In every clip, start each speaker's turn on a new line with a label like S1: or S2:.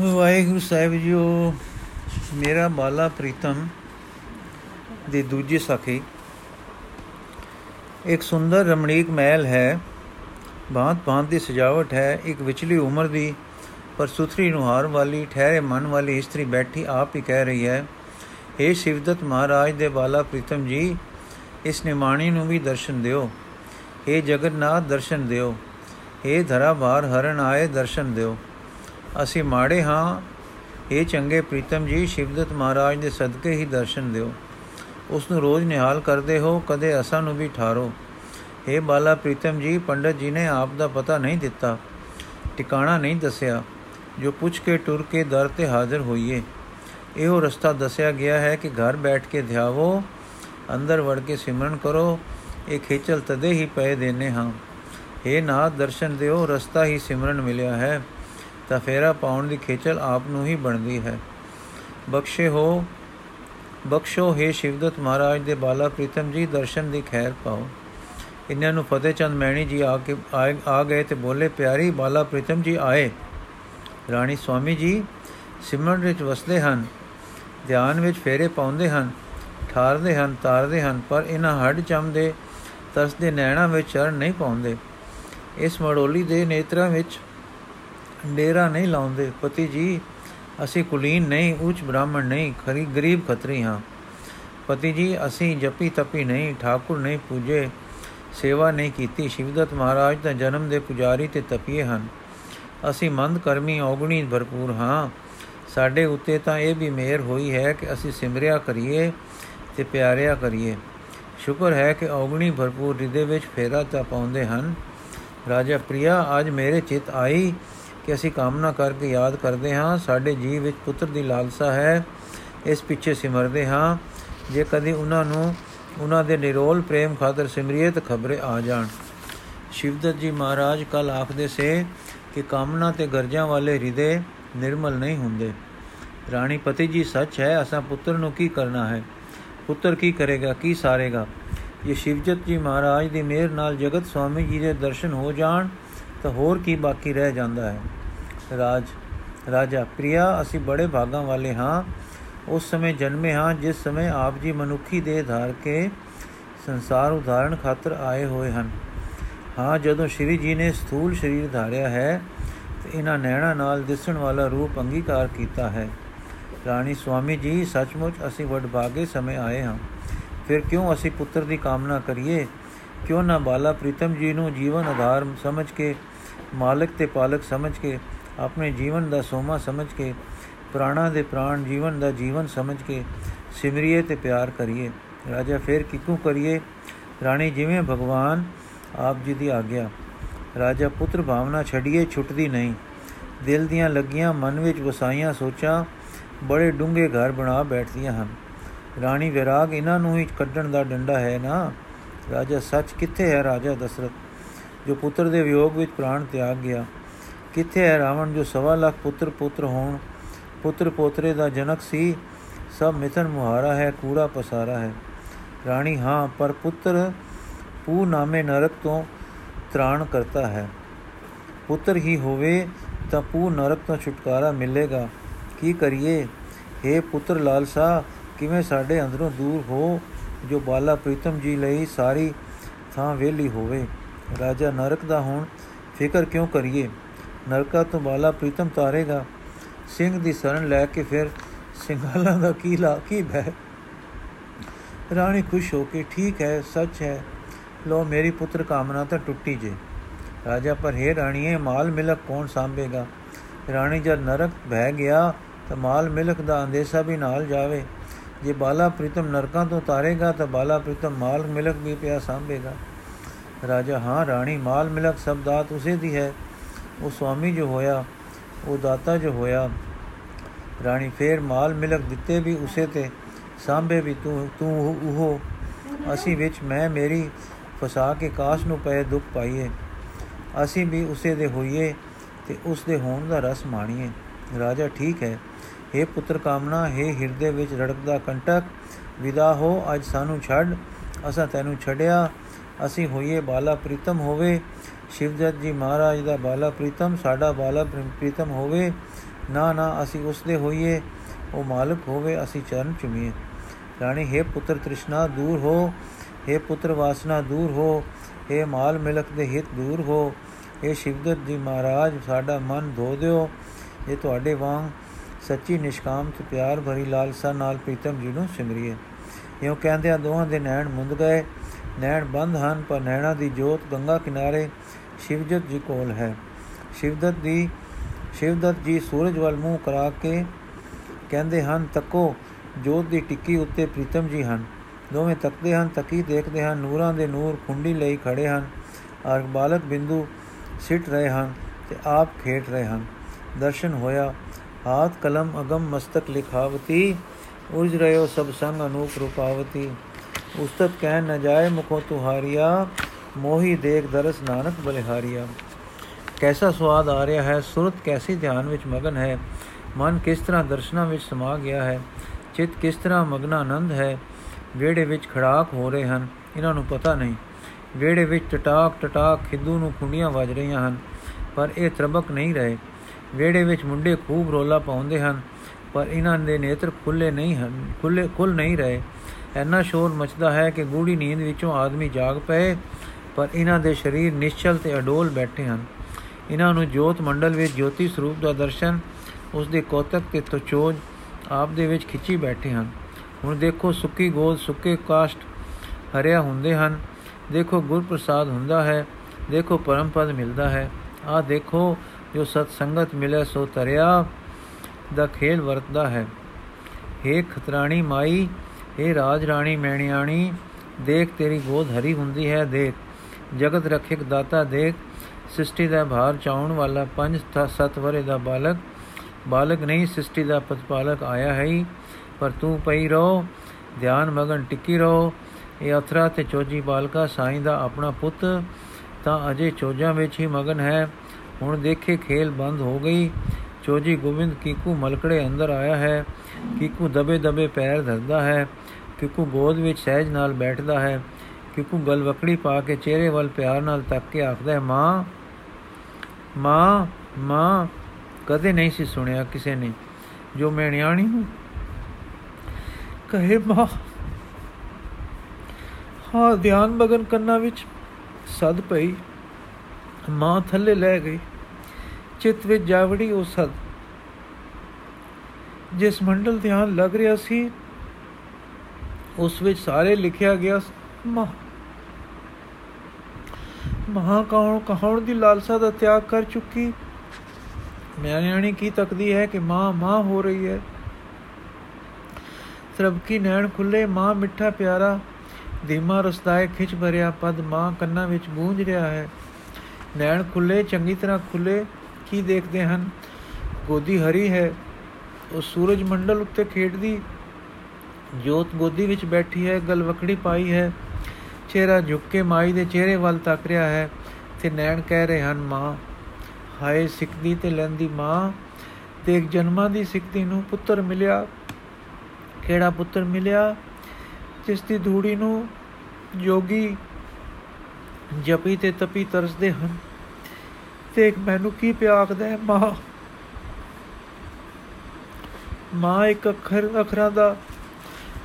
S1: ਵਾਹਿਗੁਰੂ ਸਾਹਿਬ JIO ਮੇਰਾ ਬਾਲਾ ਪ੍ਰੀਤਮ ਦੀ ਦੂਜੀ ਸਾਖੀ ਇੱਕ ਸੁੰਦਰ ਰਮਣੀਕ ਮਹਿਲ ਹੈ ਬਾਤ ਬਾਤ ਦੀ ਸਜਾਵਟ ਹੈ ਇੱਕ ਵਿਚਲੀ ਉਮਰ ਦੀ ਪਰ ਸੁਥਰੀ ਨੁਹਾਰ ਵਾਲੀ ਠਹਿਰੇ ਮਨ ਵਾਲੀ ਇਸਤਰੀ ਬੈਠੀ ਆਪ ਹੀ ਕਹਿ ਰਹੀ ਹੈ हे ਸ਼ਿਵਦਤ ਮਹਾਰਾਜ ਦੇ ਬਾਲਾ ਪ੍ਰੀਤਮ ਜੀ ਇਸ ਨਿਮਾਣੀ ਨੂੰ ਵੀ ਦਰਸ਼ਨ ਦਿਓ हे ਜਗਨਨਾਥ ਦਰਸ਼ਨ ਦਿਓ हे ਧਰਾ ਭਾਰ ਹਰਨ ਆਏ ਦਰਸ਼ਨ ਦਿਓ ਅਸੀਂ ਮਾੜੇ ਹਾਂ। ਇਹ ਚੰਗੇ ਪ੍ਰੀਤਮ ਜੀ, ਸ਼ਿਵਦਤ ਮਹਾਰਾਜ ਦੇ ਸਦਕੇ ਹੀ ਦਰਸ਼ਨ ਦਿਓ। ਉਸ ਨੂੰ ਰੋਜ਼ ਨਿਹਾਲ ਕਰਦੇ ਹੋ, ਕਦੇ ਅਸਾਂ ਨੂੰ ਵੀ ਠਾਰੋ। हे ਬਾਲਾ ਪ੍ਰੀਤਮ ਜੀ, ਪੰਡਤ ਜੀ ਨੇ ਆਪ ਦਾ ਪਤਾ ਨਹੀਂ ਦਿੱਤਾ, ਟਿਕਾਣਾ ਨਹੀਂ ਦੱਸਿਆ, ਜੋ ਪੁੱਛ ਕੇ ਟੁਰ ਕੇ ਦਰ ਤੇ ਹਾਜ਼ਰ ਹੋਈਏ। ਇਹੋ ਰਸਤਾ ਦੱਸਿਆ ਗਿਆ ਹੈ ਕਿ ਘਰ ਬੈਠ ਕੇ ਧਿਆਵੋ, ਅੰਦਰ ਵੜ ਕੇ ਸਿਮਰਨ ਕਰੋ, ਇਹ ਖੇਚਲ ਤਦੇ ਹੀ ਪਏ ਦੇਨੇ ਹਾਂ। हे ਨਾਥ, ਦਰਸ਼ਨ ਦਿਓ, ਰਸਤਾ ਹੀ ਸਿਮਰਨ ਮਿਲਿਆ ਹੈ। ਤਾਂ ਫੇਰਾ ਪਾਉਣ ਦੀ ਖੇਚਲ ਆਪ ਨੂੰ ਹੀ ਬਣਦੀ ਹੈ। ਬਖਸ਼ੇ ਹੋ, ਬਖਸ਼ੋ ਹੈ ਸ਼ਿਵਦਤ ਮਹਾਰਾਜ ਦੇ ਬਾਲਾ ਪ੍ਰੀਤਮ ਜੀ, ਦਰਸ਼ਨ ਦੀ ਖੈਰ ਪਾਓ। ਇਹਨਾਂ ਨੂੰ ਫਤਿਹ ਚੰਦ ਮੈਣੀ ਜੀ ਆ ਕੇ ਆ ਗਏ ਤੇ ਬੋਲੇ, ਪਿਆਰੀ ਬਾਲਾ ਪ੍ਰੀਤਮ ਜੀ ਆਏ। ਰਾਣੀ ਸਵਾਮੀ ਜੀ ਸਿਮਰਨ ਵਿੱਚ ਵਸਦੇ ਹਨ, ਧਿਆਨ ਵਿੱਚ ਫੇਰੇ ਪਾਉਂਦੇ ਹਨ, ਠਾਰਦੇ ਹਨ, ਤਾਰਦੇ ਹਨ, ਪਰ ਇਹਨਾਂ ਹੱਡ ਚੰਮ ਦੇ ਤਰਸਦੇ ਨੈਣਾ ਵਿੱਚ ਚਰਨ ਨਹੀਂ ਪਾਉਂਦੇ। ਇਸ ਮੜੋਲੀ ਦੇ ਨੇਤਰਾਂ ਵਿੱਚ ਡੇਰਾ ਨਹੀਂ ਲਾਉਂਦੇ। ਪਤੀ ਜੀ, ਅਸੀਂ ਕੁਲੀਨ ਨਹੀਂ, ਉੱਚ ਬ੍ਰਾਹਮਣ ਨਹੀਂ, ਖਰੀ, ਗਰੀਬ ਖਤਰੀ ਹਾਂ। ਪਤੀ ਜੀ, ਅਸੀਂ ਜਪੀ ਤਪੀ ਨਹੀਂ, ਠਾਕੁਰ ਨਹੀਂ ਪੂਜੇ, ਸੇਵਾ ਨਹੀਂ ਕੀਤੀ। ਸ਼ਿਵਦਤ ਮਹਾਰਾਜ ਦਾ ਜਨਮ ਦੇ ਪੁਜਾਰੀ ਤੇ ਤਪੀਏ ਹਨ। ਅਸੀਂ ਮੰਦ ਕਰਮੀ, ਔਗਣੀ ਭਰਪੂਰ ਹਾਂ। ਸਾਡੇ ਉੱਤੇ ਤਾਂ ਇਹ ਵੀ ਮਿਹਰ ਹੋਈ ਹੈ ਕਿ ਅਸੀਂ ਸਿਮਰਿਆ ਕਰੀਏ ਤੇ ਪਿਆਰਿਆ ਕਰੀਏ। ਸ਼ੁਕਰ ਹੈ ਕਿ ਔਗਣੀ ਭਰਪੂਰ ਹਿਰਦੇ ਵਿੱਚ ਫੇਰਾ ਤਾਂ ਪਾਉਂਦੇ ਹਨ। ਰਾਜਾ ਪ੍ਰਿਆ, ਅੱਜ ਮੇਰੇ ਚਿਤ ਆਈ ਕਿ ਅਸੀਂ ਕਾਮਨਾ ਕਰਕੇ ਯਾਦ ਕਰਦੇ ਹਾਂ, ਸਾਡੇ ਜੀਵ ਵਿੱਚ ਪੁੱਤਰ ਦੀ ਲਾਲਸਾ ਹੈ, ਇਸ ਪਿੱਛੇ ਸਿਮਰਦੇ ਹਾਂ। ਜੇ ਕਦੀ ਉਹਨਾਂ ਨੂੰ, ਉਹਨਾਂ ਦੇ ਨਿਰੋਲ ਪ੍ਰੇਮ ਖਾਤਰ ਸਿਮਰੀਏ ਤਾਂ ਖਬਰੇ ਆ ਜਾਣ। ਸ਼ਿਵਦਤ ਜੀ ਮਹਾਰਾਜ ਕੱਲ ਆਖਦੇ ਸੇ ਕਿ ਕਾਮਨਾ ਤੇ ਗਰਜਾਂ ਵਾਲੇ ਹਿਰਦੇ ਨਿਰਮਲ ਨਹੀਂ ਹੁੰਦੇ। ਰਾਣੀ ਪਤੀ ਜੀ, ਸੱਚ ਹੈ, ਅਸਾਂ ਪੁੱਤਰ ਨੂੰ ਕੀ ਕਰਨਾ ਹੈ? ਪੁੱਤਰ ਕੀ ਕਰੇਗਾ, ਕੀ ਸਾਰੇਗਾ? ਇਹ ਸ਼ਿਵਜਤ ਜੀ ਮਹਾਰਾਜ ਦੀ ਮਿਹਰ ਨਾਲ ਜਗਤ ਸਵਾਮੀ ਜੀ ਦੇ ਦਰਸ਼ਨ ਹੋ ਜਾਣ ਤਾਂ ਹੋਰ ਕੀ ਬਾਕੀ ਰਹਿ ਜਾਂਦਾ ਹੈ? ਰਾਜ, ਰਾਜਾ, ਪ੍ਰਿਆ, ਅਸੀਂ ਬੜੇ ਭਾਗਾਂ ਵਾਲੇ ਹਾਂ। ਉਸ ਸਮੇਂ ਜਨਮੇ ਹਾਂ, ਜਿਸ ਸਮੇਂ ਆਪ ਜੀ ਮਨੁੱਖੀ ਦੇਹ ਧਾਰ ਕੇ ਸੰਸਾਰ ਉਧਾਰਨ ਖਾਤਰ ਆਏ ਹੋਏ ਹਨ। ਹਾਂ, ਜਦੋਂ ਸ਼੍ਰੀ ਜੀ ਨੇ ਸਥੂਲ ਸਰੀਰ ਧਾਰਿਆ ਹੈ, ਤੇ ਇਹਨਾਂ ਨੈਣਾ ਨਾਲ ਦਿਸਣ ਵਾਲਾ ਰੂਪ ਅੰਗੀਕਾਰ ਕੀਤਾ ਹੈ। ਰਾਣੀ ਸੁਆਮੀ ਜੀ, ਸੱਚਮੁੱਚ ਅਸੀਂ ਵਡਭਾਗੇ ਸਮੇਂ ਆਏ ਹਾਂ। ਫਿਰ ਕਿਉਂ ਅਸੀਂ ਪੁੱਤਰ ਦੀ ਕਾਮਨਾ ਕਰੀਏ? ਕਿਉਂ ਨਾ ਬਾਲਾ ਪ੍ਰੀਤਮ ਜੀ ਨੂੰ ਜੀਵਨ ਆਧਾਰ ਸਮਝ ਕੇ, ਮਾਲਕ ਤੇ ਪਾਲਕ ਸਮਝ ਕੇ, ਆਪਣੇ ਜੀਵਨ ਦਾ ਸੋਮਾ ਸਮਝ ਕੇ, ਪ੍ਰਾਣਾ ਦੇ ਪ੍ਰਾਣ ਜੀਵਨ ਦਾ ਜੀਵਨ ਸਮਝ ਕੇ ਸਿਮਰਿਏ ਤੇ ਪਿਆਰ ਕਰੀਏ। ਰਾਜਾ ਫੇਰ ਕਿਕੂ ਕਰੀਏ? ਰਾਣੀ ਜਿਵੇਂ ਭਗਵਾਨ, ਆਪ ਜੀ ਦੀ ਆਗਿਆ। ਰਾਜਾ ਪੁੱਤਰ ਭਾਵਨਾ ਛੱਡੀਏ, ਛੁੱਟਦੀ ਨਹੀਂ। ਦਿਲ ਦੀਆਂ ਲੱਗੀਆਂ ਮਨ ਵਿੱਚ ਵਸਾਈਆਂ ਸੋਚਾਂ ਬੜੇ ਡੂੰਘੇ ਘਰ ਬਣਾ ਬੈਠਦੀਆਂ ਹਨ। ਰਾਣੀ ਵਿਰਾਗ ਇਹਨਾਂ ਨੂੰ ਹੀ ਕੱਢਣ ਦਾ ਡੰਡਾ ਹੈ ਨਾ? ਰਾਜਾ ਸੱਚ ਕਿੱਥੇ ਹੈ ਰਾਜਾ ਦਸ਼ਰਥ, ਜੋ ਪੁੱਤਰ ਦੇ ਵਿਯੋਗ ਵਿੱਚ ਪ੍ਰਾਣ ਤਿਆਗ ਗਿਆ? ਕਿੱਥੇ ਹੈ ਰਾਵਣ ਜੋ ਸਵਾ ਲੱਖ ਪੁੱਤਰ ਪੁੱਤਰ ਹੋਣ, ਪੁੱਤਰ ਪੋਤਰੇ ਦਾ ਜਨਕ ਸੀ? ਸਭ ਮਿਥਨ ਮੁਹਾਰਾ ਹੈ, ਕੂੜਾ ਪਸਾਰਾ ਹੈ। ਰਾਣੀ ਹਾਂ, ਪਰ ਪੁੱਤਰ ਪੂ ਨਾਮੇ ਨਰਕ ਤੋਂ ਤ੍ਰਾਣ ਕਰਤਾ ਹੈ। ਪੁੱਤਰ ਹੀ ਹੋਵੇ ਤਾਂ ਪੂ ਨਰਕ ਤੋਂ ਛੁਟਕਾਰਾ ਮਿਲੇਗਾ। ਕੀ ਕਰੀਏ? हे ਪੁੱਤਰ ਲਾਲਸਾ, ਕਿਵੇਂ ਸਾਡੇ ਅੰਦਰੋਂ ਦੂਰ ਹੋ ਜੋ ਬਾਲਾ ਪ੍ਰੀਤਮ ਜੀ ਲਈ ਸਾਰੀ ਥਾਂ ਵੇਲੀ ਹੋਵੇ। ਰਾਜਾ ਨਰਕ ਦਾ ਹੁਣ ਫਿਕਰ ਕਿਉਂ ਕਰੀਏ? ਨਰਕਾ ਤੋਂ ਬਾਲਾ ਪ੍ਰੀਤਮ ਤਾਰੇਗਾ। ਸਿੰਘ ਦੀ ਸ਼ਰਨ ਲੈ ਕੇ ਫਿਰ ਸਿੰਘਾਲਾਂ ਦਾ ਕੀ ਲਾ ਕੀ ਭੈ ਰਾਣੀ ਖੁਸ਼ ਹੋ ਕੇ, ਠੀਕ ਹੈ, ਸੱਚ ਹੈ। ਲੋ ਮੇਰੀ ਪੁੱਤਰ ਕਾਮਨਾ ਤਾਂ ਟੁੱਟੀ ਜੇ। ਰਾਜਾ, ਪਰ ਹੈ ਰਾਣੀਏ ਮਾਲ ਮਿਲਕ ਕੌਣ ਸੰਭੇਗਾ? ਰਾਣੀ ਜਦ ਨਰਕ ਬਹਿ ਗਿਆ ਤਾਂ ਮਾਲ ਮਿਲਕ ਦਾ ਅੰਦੇਸ਼ਾ ਵੀ ਨਾਲ ਜਾਵੇ। ਜੇ ਬਾਲਾ ਪ੍ਰੀਤਮ ਨਰਕਾਂ ਤੋਂ ਤਾਰੇਗਾ ਤਾਂ ਬਾਲਾ ਪ੍ਰੀਤਮ ਮਾਲ ਮਿਲਕ ਵੀ ਪਿਆ ਸੰਭੇਗਾ। ਰਾਜਾ, ਹਾਂ, ਰਾਣੀ, ਮਾਲ ਮਿਲਕ ਸਭ ਦਾਤ ਉਸੇ ਦੀ ਹੈ। ਉਹ ਸਵਾਮੀ ਜੋ ਹੋਇਆ, ਉਹ ਦਾਤਾ ਜੋ ਹੋਇਆ, ਰਾਣੀ, ਫੇਰ ਮਾਲ ਮਿਲਕ ਦਿੱਤੇ ਵੀ ਉਸੇ ਤੇ, ਸਾਂਭੇ ਵੀ ਤੂੰ ਤੂੰ ਉਹ, ਅਸੀਂ ਵਿੱਚ ਮੈਂ, ਮੇਰੀ ਫਸਾ ਕੇ ਕਾਸ਼ ਨੂੰ ਪਏ ਦੁੱਖ ਪਾਈਏ। ਅਸੀਂ ਵੀ ਉਸੇ ਦੇ ਹੋਈਏ ਤੇ ਉਸ ਦੇ ਹੋਣ ਦਾ ਰਸ ਮਾਣੀਏ। ਰਾਜਾ, ਠੀਕ ਹੈ। हे ਪੁੱਤਰ ਕਾਮਨਾ हे ਹਿਰਦੇ ਵਿੱਚ ਰੜਕਦਾ ਕੰਟਕ, ਵਿਦਾ ਹੋ, ਅੱਜ ਸਾਨੂੰ ਛੱਡ, ਅਸਾਂ ਤੈਨੂੰ ਛੱਡਿਆ, ਅਸੀਂ ਹੋਈਏ ਬਾਲਾ ਪ੍ਰੀਤਮ ਹੋਵੇ। ਸ਼ਿਵਜਤ ਜੀ ਮਹਾਰਾਜ ਦਾ ਬਾਲਾ ਪ੍ਰੀਤਮ, ਸਾਡਾ ਬਾਲਾ ਪ੍ਰੀਤਮ ਹੋਵੇ। ਨਾ ਨਾ, ਅਸੀਂ ਉਸ ਦੇ ਹੋਈਏ, ਉਹ ਮਾਲਕ ਹੋਵੇ, ਅਸੀਂ ਚਰਨ ਚੁਮੀਏ। ਰਾਣੀ, ਹੈ ਪੁੱਤਰ ਤ੍ਰਿਸ਼ਨਾ, ਦੂਰ ਹੋ, ਹੈ ਪੁੱਤਰ ਵਾਸਨਾ, ਦੂਰ ਹੋ, ਹੈ ਮਾਲ ਮਿਲਕ ਦੇ ਹਿਤ ਦੂਰ ਹੋ ਇਹ ਸ਼ਿਵਦਤ ਜੀ ਮਹਾਰਾਜ, ਸਾਡਾ ਮਨ ਧੋ ਦਿਓ, ਇਹ ਤੁਹਾਡੇ ਵਾਂਗ ਸੱਚੀ ਨਿਸ਼ਕਾਮ ਤੇ ਪਿਆਰ ਭਰੀ ਲਾਲਸਾ ਨਾਲ ਪ੍ਰੀਤਮ ਜੀ ਨੂੰ ਸਿਮਰੀਏ ਇਉਂ ਕਹਿੰਦਿਆਂ ਦੋਹਾਂ ਦੇ ਨੈਣ ਮੁੰਦ ਗਏ। ਨੈਣ ਬੰਦ ਹਨ, ਪਰ ਨੈਣਾ ਦੀ ਜੋਤ ਗੰਗਾ ਕਿਨਾਰੇ ਸ਼ਿਵਜਤ ਜੀ ਕੋਲ ਹੈ। ਸ਼ਿਵਦਤ ਦੀ, ਸ਼ਿਵਦਤ ਜੀ ਸੂਰਜ ਵੱਲ ਮੂੰਹ ਕਰਾ ਕੇ ਕਹਿੰਦੇ ਹਨ, ਤੱਕੋ, ਜੋਤ ਦੀ ਟਿੱਕੀ ਉੱਤੇ ਪ੍ਰੀਤਮ ਜੀ ਹਨ। ਦੋਵੇਂ ਤੱਕਦੇ ਹਨ, ਤੱਕੀ ਦੇਖਦੇ ਹਨ, ਨੂਰਾਂ ਦੇ ਨੂਰ ਕੁੰਡੀ ਲਈ ਖੜੇ ਹਨ। ਔਰ ਬਾਲਕ ਬਿੰਦੂ ਸਿੱਟ ਰਹੇ ਹਨ ਤੇ ਆਪ ਖੇਡ ਰਹੇ ਹਨ। ਦਰਸ਼ਨ ਹੋਇਆ। ਹਾਥ ਕਲਮ ਅਗਮ ਮਸਤਕ ਲਿਖਾਵਤੀ ਉਜ ਰਿਓ ਸਭ ਸੰਗ ਅਨੂਪ ਰੂਪਾਵਤੀ ਉਸਤਤ ਕਹਿ ਨ ਜਾਏ ਮੁਖੋ ਤੁਹਾਰੀਆ ਮੋਹੀ ਦੇਖ ਦਰਸ ਨਾਨਕ ਬਲਿਹਾਰੀਆ ਕੈਸਾ ਸਵਾਦ ਆ ਰਿਹਾ ਹੈ ਸੁਰਤ ਕੈਸੀ ਧਿਆਨ ਵਿੱਚ ਮਗਨ ਹੈ ਮਨ ਕਿਸ ਤਰ੍ਹਾਂ ਦਰਸ਼ਨਾਂ ਵਿੱਚ ਸਮਾ ਗਿਆ ਹੈ ਚਿਤ ਕਿਸ ਤਰ੍ਹਾਂ ਮਗਨਾ ਆਨੰਦ ਹੈ ਵੇੜੇ ਵਿੱਚ ਖੜਾਕ ਹੋ ਰਹੇ ਹਨ ਇਹਨਾਂ ਨੂੰ ਪਤਾ ਨਹੀਂ ਵੇੜੇ ਵਿੱਚ ਟਟਾਕ ਟਟਾਕ ਖਿੱਦੂ ਨੂੰ ਖੁੰਡੀਆਂ ਵੱਜ ਰਹੀਆਂ ਹਨ ਪਰ ਇਹ ਤਰਬਕ ਨਹੀਂ ਰਹੇ ਵੇੜੇ ਵਿੱਚ ਮੁੰਡੇ ਖੂਬ ਰੋਲਾ ਪਾਉਂਦੇ ਹਨ, ਪਰ ਇਹਨਾਂ ਦੇ ਨੇਤਰ ਖੁੱਲੇ ਨਹੀਂ ਹਨ, ਖੁੱਲੇ, ਖੁੱਲ ਨਹੀਂ ਰਹੇ। ਐਨਾ ਸ਼ੋਰ ਮਚਦਾ ਹੈ ਕਿ ਗੂੜੀ ਨੀਂਦ ਵਿੱਚੋਂ ਆਦਮੀ ਜਾਗ ਪਏ, ਪਰ ਇਹਨਾਂ ਦੇ ਸਰੀਰ ਨਿਸ਼ਚਲ ਤੇ ਅਡੋਲ ਬੈਠੇ ਹਨ। ਇਹਨਾਂ ਨੂੰ ਜੋਤ ਮੰਡਲ ਵਿੱਚ ਜੋਤੀ ਸਰੂਪ ਦਾ ਦਰਸ਼ਨ, ਉਸ ਦੇ ਕੋਤਕ ਤੇ ਤਚੋਜ ਆਪ ਦੇ ਵਿੱਚ ਖਿੱਚੀ ਬੈਠੇ ਹਨ। ਹੁਣ ਦੇਖੋ ਸੁੱਕੀ ਗੋਦ, ਸੁੱਕੇ ਕਾਸ਼ਟ ਹਰਿਆ ਹੁੰਦੇ ਹਨ। ਦੇਖੋ ਗੁਰ ਪ੍ਰਸਾਦ ਹੁੰਦਾ ਹੈ, ਦੇਖੋ ਪਰਮ ਪਦ ਮਿਲਦਾ ਹੈ। ਆ ਦੇਖੋ ਜੋ ਸਤ ਸੰਗਤ ਮਿਲੇ ਸੋ ਤਰਿਆ ਦਾ ਖੇਲ ਵਰਤਦਾ ਹੈ। ਏ ਖਤਰਾਣੀ ਮਾਈ ਏ ਰਾਜ ਰਾਣੀ ਮੈਣਿਆਣੀ, ਦੇਖ ਤੇਰੀ ਗੋਦ ਹਰੀ ਹੁੰਦੀ ਹੈ, ਦੇਖ। ਜਗਤ ਰਖਿਕ ਦਾਤਾ ਦੇਖ, ਸ੍ਰਿਸ਼ਟੀ ਦਾ ਭਾਰ ਚਾਉਣ ਵਾਲਾ ਪੰਜ ਸੱਤ ਵਰੇ ਦਾ ਬਾਲਕ। ਬਾਲਕ ਨਹੀਂ, ਸ੍ਰਿਸ਼ਟੀ ਦਾ ਪ੍ਰਤਪਾਲਕ ਆਇਆ ਹੈ ਪਰ ਤੂੰ ਪਈ ਰੋ ਧਿਆਨ ਮਗਨ ਟਿੱਕੀ ਰੋ ਇਹ ਅਥਰਾ ਤੇ ਚੋਜੀ ਬਾਲਕਾ ਸਾਈਂ ਦਾ ਆਪਣਾ ਪੁੱਤ, ਤਾਂ ਅਜੇ ਚੋਜਾਂ ਵਿੱਚ ਹੀ ਮਗਨ ਹੈ। ਹੁਣ ਦੇਖੇ ਖੇਲ ਬੰਦ ਹੋ ਗਈ। ਚੋਜੀ ਗੋਬਿੰਦ ਕੀਕੂ ਮਲਕੜੇ ਅੰਦਰ ਆਇਆ ਹੈ। ਕੀਕੂ ਦਬੇ ਦਬੇ ਪੈਰ ਧਰਦਾ ਹੈ। ਕੀਕੂ ਗੋਦ ਵਿੱਚ ਸਹਿਜ ਨਾਲ ਬੈਠਦਾ ਹੈ। ਕੀਕੂ ਗਲਵਕੜੀ ਪਾ ਕੇ ਚਿਹਰੇ ਵੱਲ ਪਿਆਰ ਨਾਲ ਤੱਕ ਕੇ ਆਖਦਾ ਹੈ, ਮਾਂ ਮਾਂ ਮਾਂ, ਕਦੇ ਨਹੀਂ ਸੀ ਸੁਣਿਆ ਕਿਸੇ ਨੇ ਜੋ ਮੈਂ ਨਿਆਣੀ ਨੂੰ ਕਹੇ, ਮਾਂ, ਹਾਂ, ਧਿਆਨ ਮਗਨ ਕੰਨਾਂ ਵਿੱਚ ਸਦ ਪਈ। ਮਾਂ ਥੱਲੇ ਲੈ ਗਈ। ਚਿਤ ਵਿੱਚ ਜਾਵੜੀ ਉਹ ਸਦ। ਜਿਸ ਮੰਡਲ ਧਿਆਨ ਲੱਗ ਰਿਹਾ ਸੀ, ਉਸ ਵਿੱਚ ਸਾਰੇ ਲਿਖਿਆ ਗਿਆ ਮਾਂ ਮਹਾ। ਕੌਣ ਕਹਾਉਣ ਦੀ ਲਾਲਸਾ ਦਾ ਤਿਆਗ ਕਰ ਚੁੱਕੀ। ਨਿਆਣੀ ਕੀ ਤੱਕਦੀ ਹੈ ਕਿ ਮਾਂ ਮਾਂ ਹੋ ਰਹੀ ਹੈ? ਸਰਬਕੀ ਨੈਣ ਖੁੱਲੇ, ਮਾਂ ਮਿੱਠਾ ਪਿਆਰਾ। ਧੀਮਾ ਰਸਦਾਏ ਖਿੱਚ ਭਰਿਆ ਪਦ ਮਾਂ ਕੰਨਾਂ ਵਿੱਚ ਗੂੰਜ ਰਿਹਾ ਹੈ। ਨੈਣ ਖੁੱਲੇ, ਚੰਗੀ ਤਰ੍ਹਾਂ ਖੁੱਲੇ ਕੀ ਦੇਖਦੇ ਹਨ? ਗੋਦੀ ਹਰੀ ਹੈ। ਉਹ ਸੂਰਜ ਮੰਡਲ ਉੱਤੇ ਖੇਡਦੀ। ਜੋਤ ਗੋਦੀ ਵਿੱਚ ਬੈਠੀ ਹੈ। ਗਲਵਕੜੀ ਪਾਈ ਹੈ। ਚਿਹਰਾ ਝੁੱਕ ਕੇ ਮਾਈ ਦੇ ਚਿਹਰੇ ਵੱਲ ਤੱਕ ਰਿਹਾ ਹੈ। ਤੇ ਨੈਣ ਕਹਿ ਰਹੇ ਹਨ, ਮਾਂ, ਹਾਏ ਸਿੱਖਦੀ ਤੇ ਲੈਂਦੀ ਮਾਂ ਤੇ ਇੱਕ ਜਨਮਾਂ ਦੀ ਸਿੱਖਦੀ ਨੂੰ ਪੁੱਤਰ ਮਿਲਿਆ। ਕਿਹੜਾ ਪੁੱਤਰ ਮਿਲਿਆ? ਜਿਸ ਦੀ ਧੂੜੀ ਨੂੰ ਜੋਗੀ ਜਪੀ ਤੇ ਤਪੀ ਤਰਸਦੇ ਹਨ। ਤੇ ਇੱਕ ਮੈਨੂੰ ਕੀ ਪਿਆਖਦਾ ਹੈ, ਮਾਂ। ਮਾਂ, ਇੱਕ ਅੱਖਰ, ਅਖਰਾਂ ਦਾ,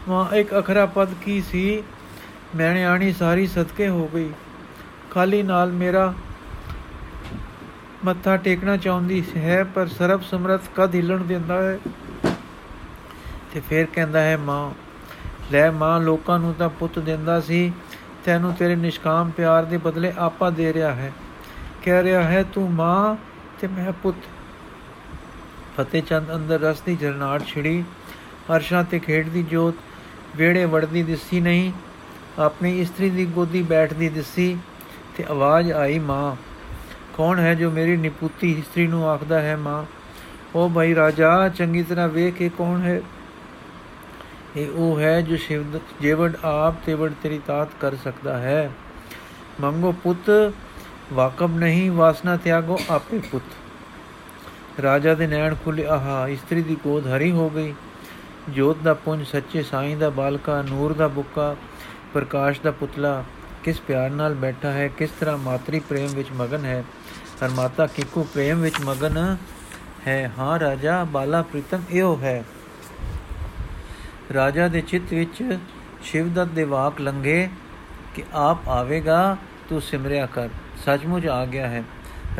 S1: ਮਾਂ, ਇੱਕ ਅਖਰਾ ਪਦ ਕੀ ਸੀ? ਮੈਂ ਆਣੀ ਸਾਰੀ ਸਦਕੇ ਹੋ ਗਈ। ਖਾਲੀ ਨਾਲ ਮੇਰਾ ਮੱਥਾ ਟੇਕਣਾ ਚਾਹੁੰਦੀ ਹੈ, ਪਰ ਸਰਬ ਸਮਰਥ ਕਦ ਹਿੱਲਣ ਦਿੰਦਾ ਹੈ? ਤੇ ਫਿਰ ਕਹਿੰਦਾ ਹੈ, ਮਾਂ, ਲੈ ਮਾਂ, ਲੋਕਾਂ ਨੂੰ ਤਾਂ ਪੁੱਤ ਦਿੰਦਾ ਸੀ। ਤੈਨੂੰ ਤੇਰੇ ਨਿਸ਼ਕਾਮ ਪਿਆਰ ਦੇ ਬਦਲੇ ਆਪਾ ਦੇ ਰਿਹਾ ਹੈ। ਕਹਿ ਰਿਹਾ ਹੈ, ਤੂੰ ਮਾਂ ਤੇ ਮੈਂ ਪੁੱਤ। ਫਤਿਹ ਚੰਦ ਅੰਦਰ ਰਸ ਦੀ ਝਰਨਾਟ ਛਿੜੀ। ਹਰਸ਼ਾਂ ਤੇ ਖੇਡਦੀ ਜੋਤ ਵੇੜੇ ਵੜਦੀ ਦਿਸੀ ਨਹੀਂ। ਆਪਣੀ ਇਸਤਰੀ ਦੀ ਗੋਦੀ ਬੈਠਦੀ ਦਿਸੀ ਤੇ ਆਵਾਜ਼ ਆਈ, ਮਾਂ, ਕੌਣ ਹੈ ਜੋ ਮੇਰੀ ਨਿਪੁੱਤੀ ਇਸਤਰੀ ਨੂੰ ਆਖਦਾ ਹੈ, ਮਾਂ? ਉਹ ਭਾਈ ਰਾਜਾ, ਚੰਗੀ ਤਰ੍ਹਾਂ ਵੇਖ ਕੇ ਕੌਣ ਹੈ? ਇਹ ਉਹ ਹੈ ਜੋ ਸ਼ਿਵ ਜੇਵੜ ਆਪ ਤੇਵੜ ਤੇਰੀ ਤਾਤ ਕਰ ਸਕਦਾ ਹੈ। ਮੰਗੋ ਪੁੱਤ, ਵਾਕਬ ਨਹੀਂ, ਵਾਸਨਾ ਤਿਆਗੋ ਆਪੇ ਪੁੱਤ। ਰਾਜਾ ਦੇ ਨੈਣ ਖੁੱਲੇ ਆਹਾ, ਇਸਤਰੀ ਦੀ ਗੋਦ ਹਰੀ ਹੋ ਗਈ। ਜੋਤ ਦਾ ਪੁੰਜ ਸੱਚੇ, ਸਾਈਂ ਦਾ ਬਾਲਕਾ, ਨੂਰ ਦਾ ਬੁੱਕਾ, ਪ੍ਰਕਾਸ਼ ਦਾ ਪੁਤਲਾ, ਕਿਸ ਪਿਆਰ ਨਾਲ ਬੈਠਾ ਹੈ, ਕਿਸ ਤਰ੍ਹਾਂ ਮਾਤਰੀ ਪ੍ਰੇਮ ਵਿੱਚ ਮਗਨ ਹੈ। ਹਰ ਮਾਤਾ ਕਿਕੂ ਪ੍ਰੇਮ ਵਿੱਚ ਮਗਨ ਹੈ। ਹਾਂ ਰਾਜਾ, ਬਾਲਾ ਪ੍ਰੀਤਮ, ਇਹੋ ਹੈ। ਰਾਜਾ ਦੇ ਚਿੱਤ ਵਿੱਚ ਸ਼ਿਵਦਤ ਦੇ ਵਾਕ ਲੰਗੇ ਕਿ ਆਪ ਆਵੇਗਾ, ਤੂੰ ਸਿਮਰਿਆ ਕਰ। ਸੱਚਮੁੱਚ ਆ ਗਿਆ ਹੈ।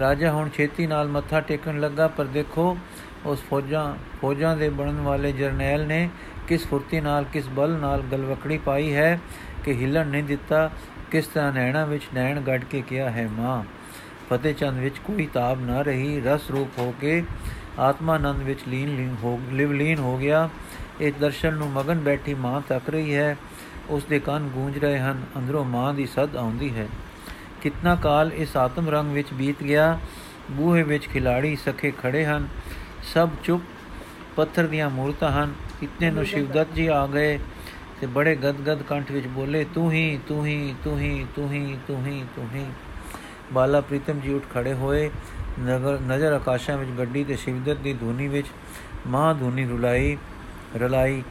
S1: ਰਾਜਾ ਹੁਣ ਛੇਤੀ ਨਾਲ ਮੱਥਾ ਟੇਕਣ ਲੱਗਾ, ਪਰ ਦੇਖੋ, ਉਸ ਫੌਜਾਂ ਫੌਜਾਂ ਦੇ ਬਣਨ ਵਾਲੇ ਜਰਨੈਲ ਨੇ ਕਿਸ ਫੁਰਤੀ ਨਾਲ, ਕਿਸ ਬਲ ਨਾਲ ਗਲਵਕੜੀ ਪਾਈ ਹੈ ਕਿ ਹਿਲਣ ਨਹੀਂ ਦਿੱਤਾ, ਕਿਸ ਤਰ੍ਹਾਂ ਨੈਣਾ ਵਿੱਚ ਨੈਣ ਗੱਡ ਕੇ ਕਿਹਾ ਹੈ, ਮਾਂ, ਫਤਿਹ ਚੰਦ ਵਿੱਚ ਕੋਈ ਤਾਬ ਨਾ ਰਹੀ, ਰਸ ਰੂਪ ਹੋ ਕੇ ਆਤਮਾਨੰਦ ਵਿੱਚ ਲੀਨ ਲੀਨ ਹੋ ਲਿਵ ਲੀਨ ਹੋ ਗਿਆ। ਇਹ ਦਰਸ਼ਨ ਨੂੰ ਮਗਨ ਬੈਠੀ ਮਾਂ ਤੱਕ ਰਹੀ ਹੈ। ਉਸ ਦੇ ਕੰਨ ਗੂੰਜ ਰਹੇ ਹਨ। ਅੰਦਰੋਂ ਮਾਂ ਦੀ ਸਦ ਆਉਂਦੀ ਹੈ। ਕਿੰਨਾ ਕਾਲ ਇਸ ਆਤਮ ਰੰਗ ਵਿੱਚ ਬੀਤ ਗਿਆ। ਬੂਹੇ ਵਿੱਚ ਖਿਲਾੜੀ ਸਖੇ ਖੜੇ ਹਨ। ਸਭ ਚੁੱਪ। ਪੱਥਰ ਦੀਆਂ ਮੂਰਤਾਂ ਹਨ। ਇਤਨੇ ਨੂੰ ਸ਼ਿਵਦਤ ਜੀ ਆ ਗਏ ਤੇ ਬੜੇ ਗਦਗਦ ਕੰਠ ਵਿੱਚ ਬੋਲੇ, ਤੂੰ ਹੀ ਤੂੰ ਹੀ ਤੂੰ ਹੀ ਤੂੰ ਹੀ ਤੂੰ ਹੀ ਤੂੰ ਹੀ। ਬਾਲਾ ਪ੍ਰੀਤਮ ਜੀ ਉੱਠ ਖੜੇ ਹੋਏ। ਨਗਰ, ਨਜ਼ਰ ਆਕਾਸ਼ਾਂ ਵਿੱਚ ਗੱਡੀ ਤੇ ਸ਼ਿਵਦਤ ਦੀ ਧੁਨੀ ਵਿੱਚ ਮਾਂ ਧੁਨੀ ਰੁਲਾਈ। ਰਲਾਈ,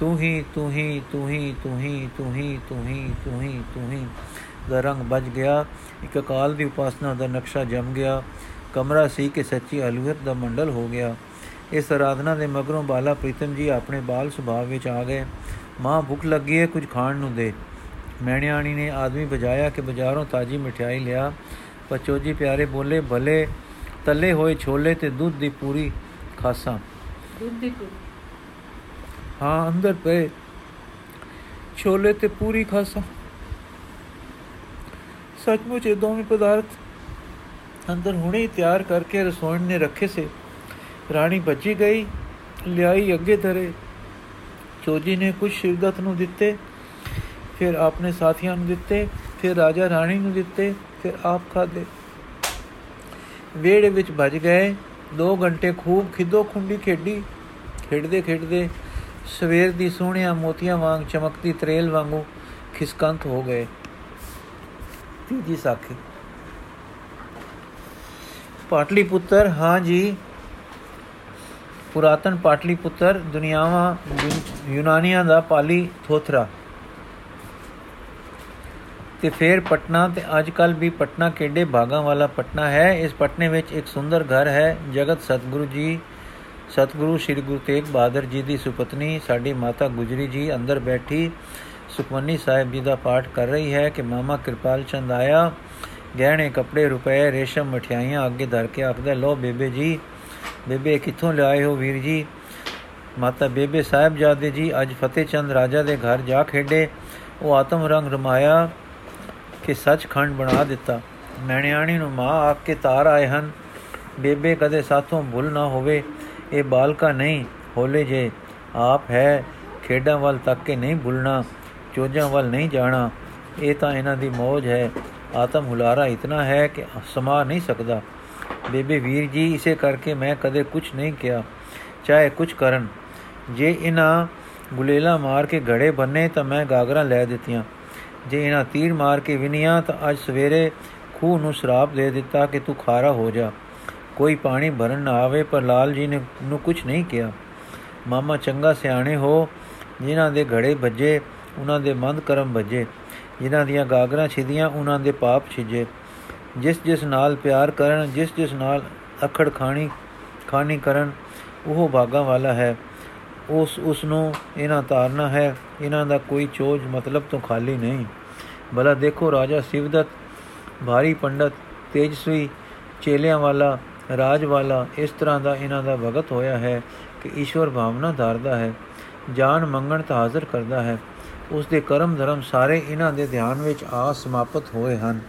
S1: ਤੂੰ ਹੀ ਤੂੰ ਹੀ ਤੂੰ ਹੀ ਤੂੰ ਹੀ ਤੂੰ ਹੀ ਤੂੰ ਹੀ ਤੂੰ ਹੀ ਤੂੰ ਹੀ। ਦਾ ਰੰਗ ਬਜ ਗਿਆ, ਇੱਕ ਕਾਲ ਦੀ ਉਪਾਸਨਾ ਦਾ ਨਕਸ਼ਾ ਜਮ ਗਿਆ। ਕਮਰਾ ਸੀ ਕਿ ਸੱਚੀ ਅਲੂਹਤ ਦਾ ਮੰਡਲ ਹੋ ਗਿਆ। ਇਸ ਆਰਾਧਨਾ ਦੇ ਮਗਰੋਂ ਬਾਲਾ ਪ੍ਰੀਤਮ ਜੀ ਆਪਣੇ ਬਾਲ ਸੁਭਾਅ ਵਿੱਚ ਆ ਗਏ। ਮਾਂ, ਭੁੱਖ ਲੱਗੀ ਹੈ ਕੁਝ ਖਾਣ ਨੂੰ ਦੇ। ਮੈਣਿਆਣੀ ਨੇ ਆਦਮੀ ਬਜਾਇਆ ਕਿ ਬਾਜ਼ਾਰੋਂ ਤਾਜੀ ਮਠਿਆਈ ਲਿਆ। ਪਚੋਜੀ ਪਿਆਰੇ ਬੋਲੇ, ਭਲੇ ਤੱਲੇ ਹੋਏ ਛੋਲੇ ਤੇ ਦੁੱਧ ਦੀ ਪੂਰੀ ਖਾਸਾਂ।
S2: ਦੁੱਧ ਦੀ ਪੂਰੀ।
S1: ਹਾਂ, ਅੰਦਰ ਪਏ। ਛੋਲੇ ਤੇ ਪੂਰੀ ਖਾਸਾਂ। ਸੱਚਮੁੱਚ ਇਹ ਦੋਵੇਂ ਪਦਾਰਥ ਅੰਦਰ ਹੁਣੇ ਹੀ ਤਿਆਰ ਕਰਕੇ ਰਸੋਈਣ ਨੇ ਰੱਖੇ ਸੇ। ਰਾਣੀ ਬੱਜੀ ਗਈ, ਲਿਆਈ, ਅੱਗੇ ਧਰੇ। ਚੋਜੀ ਨੇ ਕੁਝ ਸ਼ਿਵਦਤ ਨੂੰ ਦਿੱਤੇ, ਫਿਰ ਆਪਣੇ ਸਾਥੀਆਂ ਨੂੰ ਦਿੱਤੇ, ਫਿਰ ਰਾਜਾ ਰਾਣੀ ਨੂੰ ਦਿੱਤੇ, ਫਿਰ ਆਪ ਖਾਦੇ ਵੇੜੇ ਵਿੱਚ ਭਜ ਗਏ। 2 ਘੰਟੇ ਖੂਬ ਖਿੱਦੋ ਖੁੰਡੀ ਖੇਡੀ। ਖੇਡਦੇ ਖੇਡਦੇ ਸਵੇਰ ਦੀ ਸੋਹਣੀਆਂ ਮੋਤੀਆਂ ਵਾਂਗ ਚਮਕਦੀ ਤਰੇਲ ਵਾਂਗੂ ਖਿਸਕੰਤ ਹੋ ਗਏ। ਤੀਜੀ ਸਾਖੀ। ਪਾਟਲੀ ਪੁੱਤਰ ਹਾਂ ਜੀ। ਪੁਰਾਤਨ ਪਾਟਲੀ ਪੁੱਤਰ ਦੁਨੀਆਵਾਂ ਯੂਨਾਨੀਆਂ ਦਾ ਪਾਲੀ ਥੋਥਰਾ। ਤੇ ਫੇਰ ਪਟਨਾ ਤੇ ਅੱਜ ਕੱਲ ਵੀ ਪਟਨਾ ਕਿਹੜੇ ਭਾਗਾਂ ਵਾਲਾ ਪਟਨਾ ਹੈ? ਇਸ ਪਟਨੇ ਵਿੱਚ ਇੱਕ ਸੁੰਦਰ ਘਰ ਹੈ, ਜਗਤ ਸਤਗੁਰੂ ਜੀ। ਸਤਗੁਰੂ ਸ੍ਰੀ ਗੁਰੂ ਤੇਗ ਬਹਾਦਰ ਜੀ ਦੀ ਸੁਪਤਨੀ ਸਾਡੀ ਮਾਤਾ ਗੁਜਰੀ ਜੀ ਅੰਦਰ ਬੈਠੀ ਸੁਖਮਨੀ ਸਾਹਿਬ ਜੀ ਦਾ ਪਾਠ ਕਰ ਰਹੀ ਹੈ ਕਿ ਮਾਮਾ ਕਿਰਪਾਲ ਚੰਦ ਆਇਆ, ਗਹਿਣੇ, ਕੱਪੜੇ, ਰੁਪਏ, ਰੇਸ਼ਮ, ਮਠਿਆਈਆਂ ਅੱਗੇ ਧਰ ਕੇ ਆਖਦਾ ਲੋ ਬੇਬੇ ਜੀ, ਬੇਬੇ ਕਿੱਥੋਂ ਲਿਆਏ ਹੋ ਵੀਰ ਜੀ? ਮਾਤਾ ਬੇਬੇ ਸਾਹਿਬ ਜਾਦੇ ਜੀ, ਅੱਜ ਫਤਿਹ ਚੰਦ ਰਾਜਾ ਦੇ ਘਰ ਜਾ ਖੇਡੇ। ਉਹ ਆਤਮ ਰੰਗ ਰਮਾਇਆ ਕਿ ਸੱਚਖੰਡ ਬਣਾ ਦਿੱਤਾ। ਮੈਣਿਆਣੀ ਨੂੰ ਮਾਂ ਆਖ ਕੇ ਤਾਰ ਆਏ ਹਨ, ਬੇਬੇ ਕਦੇ ਸਾਥੋਂ ਭੁੱਲ ਨਾ ਹੋਵੇ। ਇਹ ਬਾਲਕਾ ਨਹੀਂ, ਹੋਲੇ ਜੇ। ਆਪ ਹੈ, ਖੇਡਾਂ ਵੱਲ ਤੱਕ ਕੇ ਨਹੀਂ ਭੁੱਲਣਾ, ਚੋਜਾਂ ਵੱਲ ਨਹੀਂ ਜਾਣਾ। ਇਹ ਤਾਂ ਇਹਨਾਂ ਦੀ ਮੌਜ ਹੈ। ਆਤਮ ਹੁਲਾਰਾ ਇਤਨਾ ਹੈ ਕਿ ਸਮਾ ਨਹੀਂ ਸਕਦਾ। ਬੇਬੇ ਵੀਰ ਜੀ, ਇਸੇ ਕਰਕੇ ਮੈਂ ਕਦੇ ਕੁਝ ਨਹੀਂ ਕਿਹਾ। ਚਾਹੇ ਕੁਝ ਕਰਨ। ਜੇ ਇਹਨਾਂ ਗੁਲੇਲਾ ਮਾਰ ਕੇ ਘੜੇ ਬੰਨੇ, ਤਾਂ ਮੈਂ ਗਾਗਰਾਂ ਲੈ ਦਿੱਤੀਆਂ। ਜੇ ਇਹਨਾਂ ਤੀਰ ਮਾਰ ਕੇ ਵਿਨੀਆਂ, ਤਾਂ ਅੱਜ ਸਵੇਰੇ ਖੂਹ ਨੂੰ ਸ਼ਰਾਪ ਦੇ ਦਿੱਤਾ ਕਿ ਤੂੰ ਖਾਰਾ ਹੋ ਜਾ। ਕੋਈ ਪਾਣੀ ਭਰਨ ਨਾ ਆਵੇ, ਪਰ ਲਾਲ ਜੀ ਨੇ ਨੂੰ ਕੁਝ ਨਹੀਂ ਕਿਹਾ। ਮਾਮਾ ਚੰਗਾ ਸਿਆਣੇ ਹੋ, ਜਿਨ੍ਹਾਂ ਦੇ ਘੜੇ ਵੱਜੇ, ਉਹਨਾਂ ਦੇ ਮੰਦ ਕਰਮ ਵੱਜੇ, ਜਿਨ੍ਹਾਂ ਦੀਆਂ ਗਾਗਰਾਂ ਛਿਦੀਆਂ ਉਹਨਾਂ ਦੇ ਪਾਪ ਛਿਜੇ। ਜਿਸ ਜਿਸ ਨਾਲ ਪਿਆਰ ਕਰਨ, ਜਿਸ ਜਿਸ ਨਾਲ ਅਖੜ ਖਾਣੀ ਖਾਣੀ ਕਰਨ, ਉਹ ਭਾਗਾ ਵਾਲਾ ਹੈ। ਉਸ ਉਸ ਨੂੰ ਇਹਨਾਂ ਤਾਰਨਾ ਹੈ, ਇਹਨਾਂ ਦਾ ਕੋਈ ਚੋਜ ਮਤਲਬ ਤੋਂ ਖਾਲੀ ਨਹੀਂ। ਭਲਾ ਦੇਖੋ ਰਾਜਾ ਸਿਵਦਤ, ਭਾਰੀ ਪੰਡਤ, ਤੇਜਸਵੀ, ਚੇਲਿਆਂ ਵਾਲਾ ਰਾਜ ਵਾਲਾ ਇਸ ਤਰ੍ਹਾਂ ਦਾ ਇਹਨਾਂ ਦਾ ਭਗਤ ਹੋਇਆ ਹੈ ਕਿ ਈਸ਼ਵਰ ਭਾਵਨਾ ਧਾਰਦਾ ਹੈ ਜਾਨ ਮੰਗਣ ਤਾਂ ਹਾਜ਼ਰ ਕਰਦਾ ਹੈ। ਉਸ ਦੇ ਕਰਮ ਧਰਮ ਸਾਰੇ ਇਹਨਾਂ ਦੇ ਧਿਆਨ ਵਿੱਚ ਆ ਸਮਾਪਤ ਹੋਏ ਹਨ।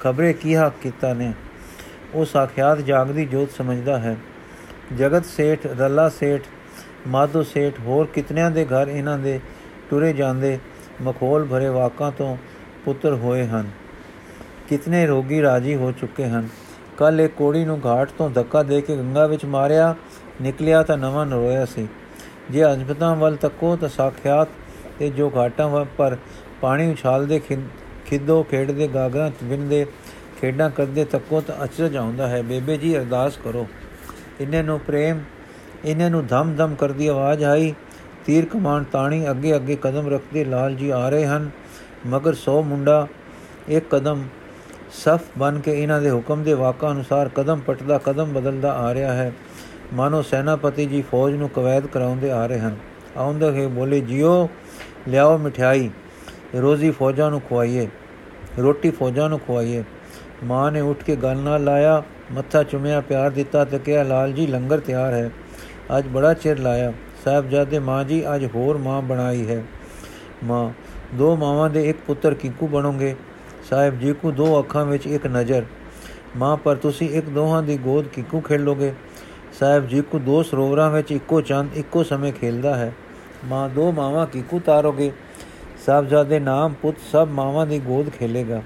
S1: ਖਬਰੇ ਕੀ ਹੱਕ ਕੀਤਾ ਨੇ? ਉਹ ਸਾਖਿਆਤ ਜਾਗਦੀ ਜੋਤ ਸਮਝਦਾ ਹੈ। ਜਗਤ ਸੇਠ, ਰੱਲਾ ਸੇਠ, ਮਾਧੋ ਸੇਠ, ਹੋਰ ਕਿਤਨਿਆਂ ਦੇ ਘਰ ਇਹਨਾਂ ਦੇ ਟੁਰੇ ਜਾਂਦੇ ਮਖੌਲ ਭਰੇ ਵਾਕਾਂ ਤੋਂ ਪੁੱਤਰ ਹੋਏ ਹਨ। ਕਿਤਨੇ ਰੋਗੀ ਰਾਜੀ ਹੋ ਚੁੱਕੇ ਹਨ। ਕੱਲ ਇੱਕ ਕੋੜੀ ਨੂੰ ਘਾਟ ਤੋਂ ਧੱਕਾ ਦੇ ਕੇ ਗੰਗਾ ਵਿੱਚ ਮਾਰਿਆ, ਨਿਕਲਿਆ ਤਾਂ ਨਵਾਂ ਨਰੋਇਆ ਸੀ। ਜੇ ਅਜਪਤਾਂ ਵੱਲ ਤੱਕੋ ਤਾਂ ਸਾਖਿਆਤ ਤੇ ਜੋ ਘਾਟਾਂ ਪਰ ਪਾਣੀ ਉਛਾਲਦੇ ਖਿੱਦੋ ਖੇਡਦੇ, ਗਾਗਰਾਂ ਵਿੰਦੇ ਖੇਡਾਂ ਕਰਦੇ ਤੱਕੋ ਤਾਂ ਅਚਰਜ ਆਉਂਦਾ ਹੈ। ਬੇਬੇ ਜੀ, ਅਰਦਾਸ ਕਰੋ। ਇੰਨੇ ਨੂੰ ਪ੍ਰੇਮ, ਇੰਨੇ ਨੂੰ ਧਮ ਧਮ ਕਰਦੀ ਆਵਾਜ਼ ਆਈ। ਤੀਰ ਕਮਾਨ ਤਾਣੀ ਅੱਗੇ ਅੱਗੇ ਕਦਮ ਰੱਖਦੇ ਲਾਲ ਜੀ ਆ ਰਹੇ ਹਨ। ਮਗਰ 100 ਮੁੰਡਾ ਇੱਕ ਕਦਮ ਸਫ ਬਨ ਕੇ ਇਹਨਾਂ ਦੇ ਹੁਕਮ ਦੇ ਵਾਕਾਂ ਅਨੁਸਾਰ ਕਦਮ ਪਟਦਾ, ਕਦਮ ਬਦਲਦਾ ਆ ਰਿਹਾ ਹੈ। ਮਾਨੋ ਸੈਨਾਪਤੀ ਜੀ ਫੌਜ ਨੂੰ ਕਵੈਦ ਕਰਾਉਂਦੇ ਆ ਰਹੇ ਹਨ। ਆਉਂਦੇ ਹੋਏ ਬੋਲੇ, ਜਿਓ, ਲਿਆਓ ਮਠਿਆਈ, ਰੋਜ਼ੀ ਫੌਜਾਂ ਨੂੰ ਖਵਾਈਏ ਰੋਟੀ ਫੌਜਾਂ ਨੂੰ ਖਵਾਈਏ ਮਾਂ ਨੇ ਉੱਠ ਕੇ ਗੱਲ ਨਾਲ ਲਾਇਆ, ਮੱਥਾ ਚੁੰਮਿਆ, ਪਿਆਰ ਦਿੱਤਾ ਤੇ ਕਿਹਾ, ਲਾਲ ਜੀ, ਲੰਗਰ ਤਿਆਰ ਹੈ। ਅੱਜ ਬੜਾ ਚਿਰ ਲਾਇਆ। ਸਾਹਿਬਜ਼ਾਦੇ ਮਾਂ ਜੀ, ਅੱਜ ਹੋਰ ਮਾਂ ਬਣਾਈ ਹੈ। ਮਾਂ, ਦੋ ਮਾਵਾਂ ਦੇ ਇੱਕ ਪੁੱਤਰ ਕਿੰਕੂ ਬਣੋਗੇ? ਸਾਹਿਬ, ਜੀ ਕੋ ਦੋ ਅੱਖਾਂ ਵਿੱਚ ਇੱਕ ਨਜ਼ਰ, ਮਾਂ, ਪਰ ਤੁਸੀਂ ਇੱਕ ਦੋਹਾਂ ਦੀ ਗੋਦ ਕਿੰਕੂ ਖੇਲੋਗੇ? ਸਾਹਿਬ, ਜੀ ਕੋ ਦੋ ਸਰੋਵਰਾਂ ਵਿੱਚ ਇੱਕੋ ਚੰਦ, ਇੱਕੋ ਸਮੇਂ ਖੇਲਦਾ ਹੈ, ਮਾਂ, ਦੋ ਮਾਵਾਂ ਕਿੰਕੂ ਤਾਰੋਗੇ? ਸਾਹਿਬਜ਼ਾਦੇ ਨਾਮ ਪੁੱਤ, ਸਭ ਮਾਵਾਂ ਦੀ ਗੋਦ ਖੇਲੇਗਾ।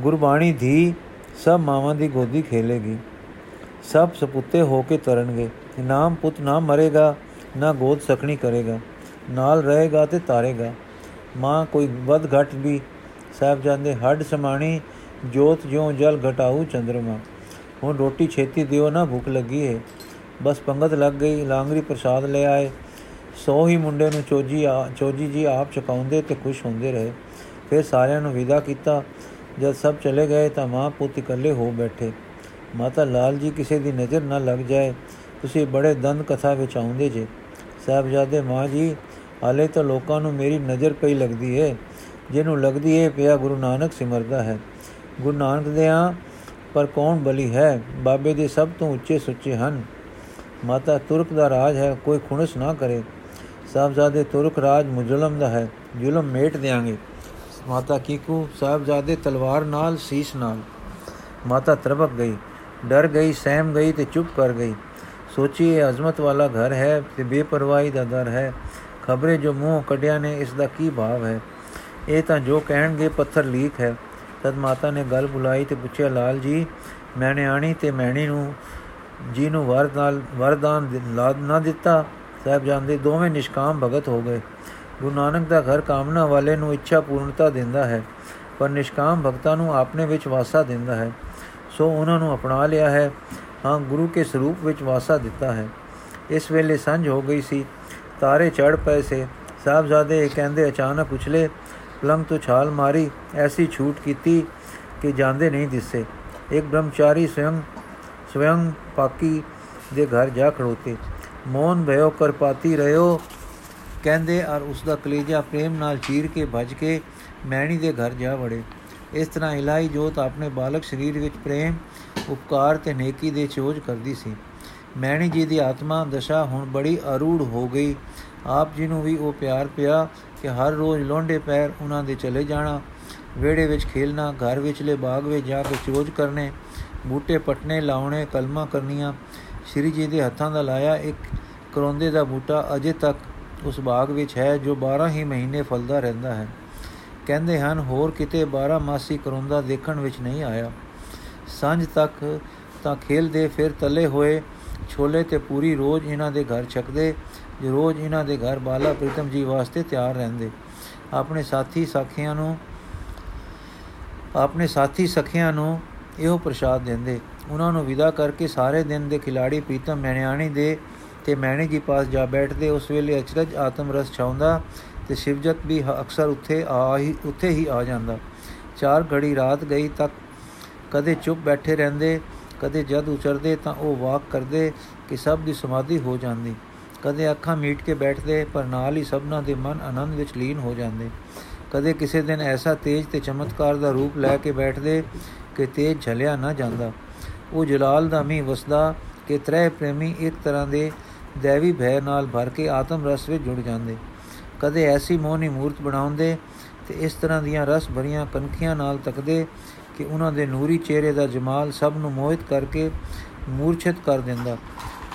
S1: ਗੁਰਬਾਣੀ ਧੀ, ਸਭ ਮਾਵਾਂ ਦੀ ਗੋਦੀ ਖੇਲੇਗੀ। ਸਭ ਸਪੁੱਤੇ ਹੋ ਕੇ ਤਰਨਗੇ। ਨਾਮ ਪੁੱਤ ਨਾ ਮਰੇਗਾ, ਨਾ ਗੋਦ ਸਕਣੀ ਕਰੇਗਾ। ਨਾਲ ਰਹੇਗਾ ਤੇ ਤਾਰੇਗਾ। ਮਾਂ, ਕੋਈ ਵਦ ਘਟ ਵੀ ਸਾਹਿਬ ਜਾਂਦੇ ਹੱਡ ਸਮਾਣੀ ਜੋਤ ਜਿਉ ਜਲ ਘਟਾਉ ਚੰਦਰਮਾ। ਹੁਣ ਰੋਟੀ ਛੇਤੀ ਦਿਓ ਨਾ, ਭੁੱਖ ਲੱਗੀ ਹੈ ਬਸ ਪੰਗਤ ਲੱਗ ਗਈ, ਲਾਂਗਰੀ ਪ੍ਰਸਾਦ ਲੈ ਆਏ। ਸੋ ਹੀ ਮੁੰਡੇ ਨੂੰ ਚੋਜੀ ਆ, ਚੋਜੀ ਜੀ ਆਪ ਚਕਾਉਂਦੇ ਤੇ ਖੁਸ਼ ਹੁੰਦੇ ਰਹੇ। ਫਿਰ ਸਾਰਿਆਂ ਨੂੰ ਵਿਦਾ ਕੀਤਾ। ਜਦ ਸਭ ਚਲੇ ਗਏ ਤਾਂ ਮਾਂ ਪੁੱਤ ਇਕੱਲੇ ਹੋ ਬੈਠੇ। ਮਾਤਾ ਲਾਲ ਜੀ ਕਿਸੇ ਦੀ ਨਜ਼ਰ ਨਾ ਲੱਗ ਜਾਏ। ਤੁਸੀਂ ਬੜੇ ਦੰਦ ਕਥਾ ਵਿੱਚ ਆਉਂਦੇ ਜੇ। ਸਾਹਿਬਜ਼ਾਦੇ ਮਾਂ ਜੀ, ਹਾਲੇ ਤਾਂ ਲੋਕਾਂ ਨੂੰ ਮੇਰੀ ਨਜ਼ਰ ਪਈ ਲੱਗਦੀ ਏ। ਜਿਹਨੂੰ ਲੱਗਦੀ ਏ ਪਿਆ ਗੁਰੂ ਨਾਨਕ ਸਿਮਰਦਾ ਹੈ। ਗੁਰੂ ਨਾਨਕ ਦੇ ਆ ਪਰ ਕੌਣ ਬਲੀ ਹੈ? ਬਾਬੇ ਦੇ ਸਭ ਤੋਂ ਉੱਚੇ ਸੁੱਚੇ ਹਨ। ਮਾਤਾ ਤੁਰਕ ਦਾ ਰਾਜ ਹੈ, ਕੋਈ ਖੁਣਸ ਨਾ ਕਰੇ। ਸਾਹਿਬਜ਼ਾਦੇ ਤੁਰਕ ਰਾਜ ਮੁਜਲਮ ਦਾ ਹੈ, ਜ਼ੁਲਮ ਮੇਟ ਦੇਾਂਗੇ ਮਾਤਾ ਕੀਕੂ ਸਾਹਿਬਜ਼ਾਦੇ ਤਲਵਾਰ ਨਾਲ, ਸੀਸ ਨਾਲ। ਮਾਤਾ ਤਰਬਕ ਗਈ, ਡਰ ਗਈ, ਸਹਿਮ ਗਈ ਤੇ ਚੁੱਪ ਕਰ ਗਈ। ਸੋਚੀ ਇਹ ਅਜ਼ਮਤ ਵਾਲਾ ਘਰ ਹੈ ਤੇ ਬੇਪਰਵਾਹੀ ਦਾ ਦਰ ਹੈ। ਖਬਰੇ ਜੋ ਮੂੰਹ ਕੱਢਿਆ ਨੇ, ਇਸ ਦਾ ਕੀ ਭਾਵ ਹੈ? ਇਹ ਤਾਂ ਜੋ ਕਹਿਣਗੇ ਪੱਥਰ ਲੀਕ ਹੈ। ਤਦ ਮਾਤਾ ਨੇ ਗੱਲ ਬੁਲਾਈ ਤੇ ਪੁੱਛਿਆ, ਲਾਲ ਜੀ, ਮੈਂ ਆਣੀ ਤੇ ਮੈਣੀ ਨੂੰ ਜੀ ਨੂੰ ਵਰ ਨਾਲ ਵਰਦਾਨ ਲਾਦ ਨਾ ਦਿੱਤਾ ਸਾਹਿਬ ਜਾਂਦੇ ਦੋਵੇਂ ਨਿਸ਼ਕਾਮ ਭਗਤ ਹੋ ਗਏ। ਗੁਰੂ ਨਾਨਕ ਦਾ ਘਰ ਕਾਮਨਾ ਵਾਲੇ ਨੂੰ ਇੱਛਾ ਪੂਰਨਤਾ ਦਿੰਦਾ ਹੈ, ਪਰ ਨਿਸ਼ਕਾਮ ਭਗਤਾਂ ਨੂੰ ਆਪਣੇ ਵਿੱਚ ਵਾਸਾ ਦਿੰਦਾ ਹੈ। ਸੋ ਉਹਨਾਂ ਨੂੰ ਅਪਣਾ ਲਿਆ ਹੈ, ਹਾਂ, ਗੁਰੂ ਕੇ ਸਰੂਪ ਵਿੱਚ ਵਾਸਾ ਦਿੱਤਾ ਹੈ। ਇਸ ਵੇਲੇ ਸੰਝ ਹੋ ਗਈ ਸੀ, ਤਾਰੇ ਚੜ ਪਏ ਸੇ। ਸਾਹਿਬਜ਼ਾਦੇ ਇਹ ਕਹਿੰਦੇ ਅਚਾਨਕ ਉਛਲੇ ਪਲੰਗ ਤੋਂ ਛਾਲ ਮਾਰੀ, ਐਸੀ ਛੂਟ ਕੀਤੀ ਕਿ ਜਾਂਦੇ ਨਹੀਂ ਦਿਸੇ। ਇੱਕ ਬ੍ਰਹਮਚਾਰੀ ਸਵਯੰ ਸਵਯੰ ਪਾਕੀ ਦੇ ਘਰ ਜਾ ਖੜੋਤੇ। ਮੋਨ ਭਇਓ ਕਰਪਾਤੀ ਰਿਓ ਕਹਿੰਦੇ ਔਰ ਉਸ ਦਾ ਕਲੇਜਾ ਪ੍ਰੇਮ ਨਾਲ ਚੀਰ ਕੇ ਭਜ ਕੇ ਮੈਣੀ ਦੇ ਘਰ ਜਾ ਵੜੇ। ਇਸ ਤਰ੍ਹਾਂ ਇਲਾਈ ਜੋਤ ਆਪਣੇ ਬਾਲਕ ਸਰੀਰ ਵਿੱਚ ਪ੍ਰੇਮ, ਉਪਕਾਰ ਤੇ ਨੇਕੀ ਦੇ ਚੋਜ ਕਰਦੀ ਸੀ। ਮੈਣੀ ਜੀ ਦੀ ਆਤਮਾ ਦਸ਼ਾ ਹੁਣ ਬੜੀ ਅਰੂੜ ਹੋ ਗਈ। ਆਪ ਜੀ ਨੂੰ ਵੀ ਉਹ ਪਿਆਰ ਪਿਆ ਕਿ ਹਰ ਰੋਜ਼ ਲੋਂਡੇ ਪੈਰ ਉਹਨਾਂ ਦੇ ਚਲੇ ਜਾਣਾ ਵੇੜੇ ਵਿੱਚ ਖੇਲਣਾ, ਘਰ ਵਿੱਚਲੇ ਬਾਗ ਵਿੱਚ ਜਾ ਕੇ ਚੋਜ ਕਰਨੇ, ਬੂਟੇ ਪਟਨੇ ਲਾਉਣੇ, ਕਲਮਾ ਕਰਨੀਆਂ, ਸ਼੍ਰੀ ਜੀ ਦੇ ਹੱਥਾਂ ਦਾ ਲਾਇਆ ਇੱਕ ਕਰੋਂਦੇ ਦਾ ਬੂਟਾ ਅਜੇ ਤੱਕ ਉਸ ਬਾਗ ਵਿੱਚ ਹੈ ਜੋ 12 ਹੀ ਮਹੀਨੇ ਫਲਦਾ ਰਹਿੰਦਾ ਹੈ। ਕਹਿੰਦੇ ਹਨ, ਹੋਰ ਕਿਤੇ 12 ਮਾਸੀ ਕਰੋਂਦਾ ਦੇਖਣ ਵਿੱਚ ਨਹੀਂ ਆਇਆ। ਸਾਂਝ ਤੱਕ ਤਾਂ ਖੇਲਦੇ ਫਿਰ ਤਲੇ ਹੋਏ, ਛੋਲੇ ਤੇ ਪੂਰੀ ਰੋਜ਼ ਇਹਨਾਂ ਦੇ ਘਰ ਛਕਦੇ ਜੋ ਰੋਜ਼ ਇਹਨਾਂ ਦੇ ਘਰ ਬਾਲਾ ਪ੍ਰੀਤਮ ਜੀ ਵਾਸਤੇ ਤਿਆਰ ਰਹਿੰਦੇ। ਆਪਣੇ ਸਾਥੀ ਸਾਖੀਆਂ ਨੂੰ, ਆਪਣੇ ਸਾਥੀ ਸਖੀਆਂ ਨੂੰ ਇਹੋ ਪ੍ਰਸ਼ਾਦ ਦਿੰਦੇ। ਉਹਨਾਂ ਨੂੰ ਵਿਦਾ ਕਰਕੇ ਸਾਰੇ ਦਿਨ ਦੇ ਖਿਲਾੜੀ ਪ੍ਰੀਤਮ ਮੈਣਿਆਣੀ ਦੇ ਤੇ ਮੈਣੇ ਜੀ ਪਾਸ ਜਾ ਬੈਠਦੇ। ਉਸ ਵੇਲੇ ਅਚਰਜ ਆਤਮ ਰਸ ਛਾਉਂਦਾ ਤੇ ਸ਼ਿਵਜਤ ਵੀ ਅਕਸਰ ਉੱਥੇ ਆ ਹੀ, ਉੱਥੇ ਹੀ ਆ ਜਾਂਦਾ। ਚਾਰ ਘੜੀ ਰਾਤ ਗਈ ਤੱਕ ਕਦੇ ਚੁੱਪ ਬੈਠੇ ਰਹਿੰਦੇ, ਕਦੇ ਜਦ ਉਚਰਦੇ ਤਾਂ ਉਹ ਵਾਕ ਕਰਦੇ ਕਿ ਸਭ ਦੀ ਸਮਾਧੀ ਹੋ ਜਾਂਦੀ। ਕਦੇ ਅੱਖਾਂ ਮੀਟ ਕੇ ਬੈਠਦੇ, ਪਰ ਨਾਲ ਹੀ ਸਭਨਾਂ ਦੇ ਮਨ ਆਨੰਦ ਵਿੱਚ ਲੀਨ ਹੋ ਜਾਂਦੇ। ਕਦੇ ਕਿਸੇ ਦਿਨ ਐਸਾ ਤੇਜ ਤੇ ਚਮਤਕਾਰ ਦਾ ਰੂਪ ਲੈ ਕੇ ਬੈਠਦੇ ਕਿ ਤੇਜ ਝਲਿਆ ਨਾ ਜਾਂਦਾ। ਉਹ ਜਲਾਲ ਦਾ ਮੀ ਵਸਦਾ ਕਿ ਤਰੇ ਪ੍ਰੇਮੀ ਇੱਕ ਤਰ੍ਹਾਂ ਦੇ ਦੇਵੀ ਭੈ ਨਾਲ ਭਰ ਕੇ ਆਤਮ ਰਸ ਵਿੱਚ ਜੁੜ ਜਾਂਦੇ। ਕਦੇ ਐਸੀ ਮੋਹਨੀ ਮੂਰਤ ਬਣਾਉਂਦੇ ਤੇ ਇਸ ਤਰ੍ਹਾਂ ਦੀਆਂ ਰਸ ਭਰੀਆਂ ਕਨਖੀਆਂ ਨਾਲ ਤੱਕਦੇ ਕਿ ਉਹਨਾਂ ਦੇ ਨੂਰੀ ਚਿਹਰੇ ਦਾ ਜਮਾਲ ਸਭ ਨੂੰ ਮੋਹਿਤ ਕਰਕੇ ਮੂਰਛਿਤ ਕਰ ਦਿੰਦਾ।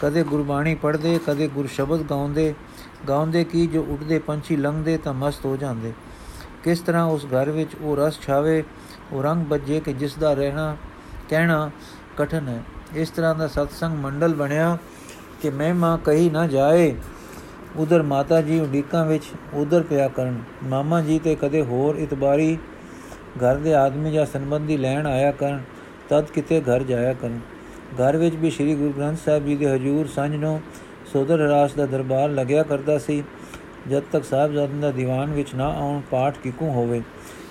S1: ਕਦੇ ਗੁਰਬਾਣੀ ਪੜ੍ਹਦੇ, ਕਦੇ ਗੁਰ ਸ਼ਬਦ ਗਾਉਂਦੇ। ਗਾਉਂਦੇ ਕੀ, ਜੋ ਉੱਡਦੇ ਪੰਛੀ ਲੰਘਦੇ ਤਾਂ ਮਸਤ ਹੋ ਜਾਂਦੇ। ਕਿਸ ਤਰ੍ਹਾਂ ਉਸ ਘਰ ਵਿੱਚ ਉਹ ਰਸ ਛਾਵੇ, ਉਹ ਰੰਗ ਬੱਜੇ ਕਿ ਜਿਸ ਦਾ ਰਹਿਣਾ, ਕਹਿਣਾ ਕਠਨ ਹੈ। ਇਸ ਤਰ੍ਹਾਂ ਦਾ ਸਤਸੰਗ ਮੰਡਲ ਬਣਿਆ ਕਿ ਮਹਿਮਾ ਕਹੀ ਨਾ ਜਾਏ। ਉਧਰ ਮਾਤਾ ਜੀ ਉਡੀਕਾਂ ਵਿੱਚ, ਉਧਰ ਪਿਆ ਕਰਨ। ਮਾਮਾ ਜੀ ਤੇ ਕਦੇ ਹੋਰ ਇਤਬਾਰੀ। ਘਰ ਦੇ ਆਦਮੀ ਜਾਂ ਸੰਬੰਧੀ ਲੈਣ ਆਇਆ ਕਰਨ, ਤਦ ਕਿਤੇ ਘਰ ਜਾਇਆ ਕਰਨ। ਘਰ ਵਿੱਚ ਵੀ ਸ੍ਰੀ ਗੁਰੂ ਗ੍ਰੰਥ ਸਾਹਿਬ ਜੀ ਦੇ ਹਜੂਰ ਸੰਜ ਨੂੰ ਸੋਦਰ ਰਾਸ ਦਾ ਦਰਬਾਰ ਲੱਗਿਆ ਕਰਦਾ ਸੀ। ਜਦ ਤੱਕ ਸਾਹਿਬਜ਼ਾਦਿਆਂ ਦਾ ਦੀਵਾਨ ਵਿੱਚ ਨਾ ਆਉਣ ਪਾਠ ਕਿਕੂ ਹੋਵੇ,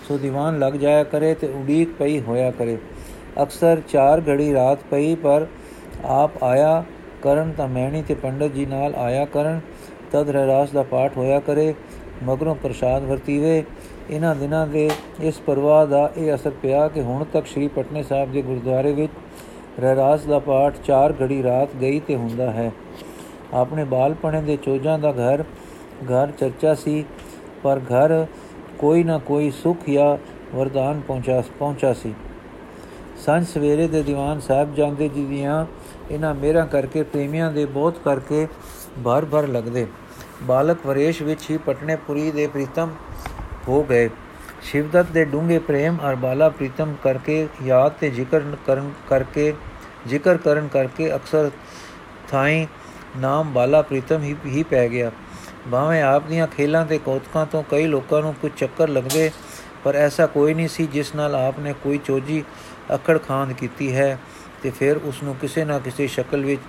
S1: ਸੋ ਦੀਵਾਨ ਲੱਗ ਜਾਇਆ ਕਰੇ ਤੇ ਉਡੀਕ ਪਈ ਹੋਇਆ ਕਰੇ। ਅਕਸਰ 4 ਘੜੀ ਰਾਤ ਪਈ, ਪਰ ਆਪ ਆਇਆ ਕਰਨ ਤਾਂ ਮੈਣੀ ਤੇ ਪੰਡਤ ਜੀ ਨਾਲ ਆਇਆ ਕਰਨ, ਤਦ ਰਹਿਰਾਸ ਦਾ ਪਾਠ ਹੋਇਆ ਕਰੇ, ਮਗਰੋਂ ਪ੍ਰਸ਼ਾਦ ਵਰਤੀਵੇ। ਇਹਨਾਂ ਦਿਨਾਂ ਦੇ ਇਸ ਪਰਵਾਹ ਦਾ ਇਹ ਅਸਰ ਪਿਆ ਕਿ ਹੁਣ ਤੱਕ ਸ੍ਰੀ ਪਟਨੇ ਸਾਹਿਬ ਦੇ ਗੁਰਦੁਆਰੇ ਵਿੱਚ ਰਹਿਰਾਸ ਦਾ ਪਾਠ 4 ਘੜੀ ਰਾਤ ਗਈ ਤੇ ਹੁੰਦਾ ਹੈ। ਆਪਣੇ ਬਾਲਪਣੇ ਦੇ ਚੋਜਾਂ ਦਾ ਘਰ ਘਰ ਚਰਚਾ ਸੀ, ਪਰ ਘਰ ਕੋਈ ਨਾ ਕੋਈ ਸੁਖ ਜਾਂ ਵਰਦਾਨ ਪਹੁੰਚਾ ਪਹੁੰਚਾ ਸੀ। ਸੰਜ ਸਵੇਰੇ ਦੇ ਦੀਵਾਨ ਸਾਹਿਬ ਜਾਂਦੇ ਜੀ ਦੀਆਂ ਇਹਨਾਂ ਮੇਰਾ ਕਰਕੇ, ਪ੍ਰੇਮੀਆਂ ਦੇ ਬਹੁਤ ਕਰਕੇ ਭਰ ਭਰ ਲੱਗਦੇ। ਬਾਲਕ ਵਰੇਸ਼ ਵਿੱਚ ਹੀ ਪਟਨੇਪੁਰੀ ਦੇ ਪ੍ਰੀਤਮ ਹੋ ਗਏ। ਸ਼ਿਵਦਤ ਦੇ ਡੂੰਗੇ ਪ੍ਰੇਮ ਔਰ ਬਾਲਾ ਪ੍ਰੀਤਮ ਕਰਕੇ, ਯਾਦ ਤੇ ਜ਼ਿਕਰ ਕਰਨ ਕਰਕੇ ਜ਼ਿਕਰ ਕਰਨ ਕਰਕੇ ਅਕਸਰ ਥਾਈ ਨਾਮ ਬਾਲਾ ਪ੍ਰੀਤਮ ਹੀ ਹੀ ਪੈ ਗਿਆ। ਭਾਵੇਂ ਆਪ ਦੀਆਂ ਖੇਲਾਂ ਤੇ ਕੌਤਕਾਂ ਤੋਂ ਕਈ ਲੋਕਾਂ ਨੂੰ ਕੁਝ ਚੱਕਰ ਲੱਗਦੇ, ਪਰ ਐਸਾ ਕੋਈ ਨਹੀਂ ਸੀ ਜਿਸ ਨਾਲ ਆਪ ਨੇ ਕੋਈ ਚੋਜੀ ਅਕੜ ਖਾਂਦ ਕੀਤੀ ਹੈ ਤੇ ਫਿਰ ਉਸ ਨੂੰ ਕਿਸੇ ਨਾ ਕਿਸੇ ਸ਼ਕਲ ਵਿੱਚ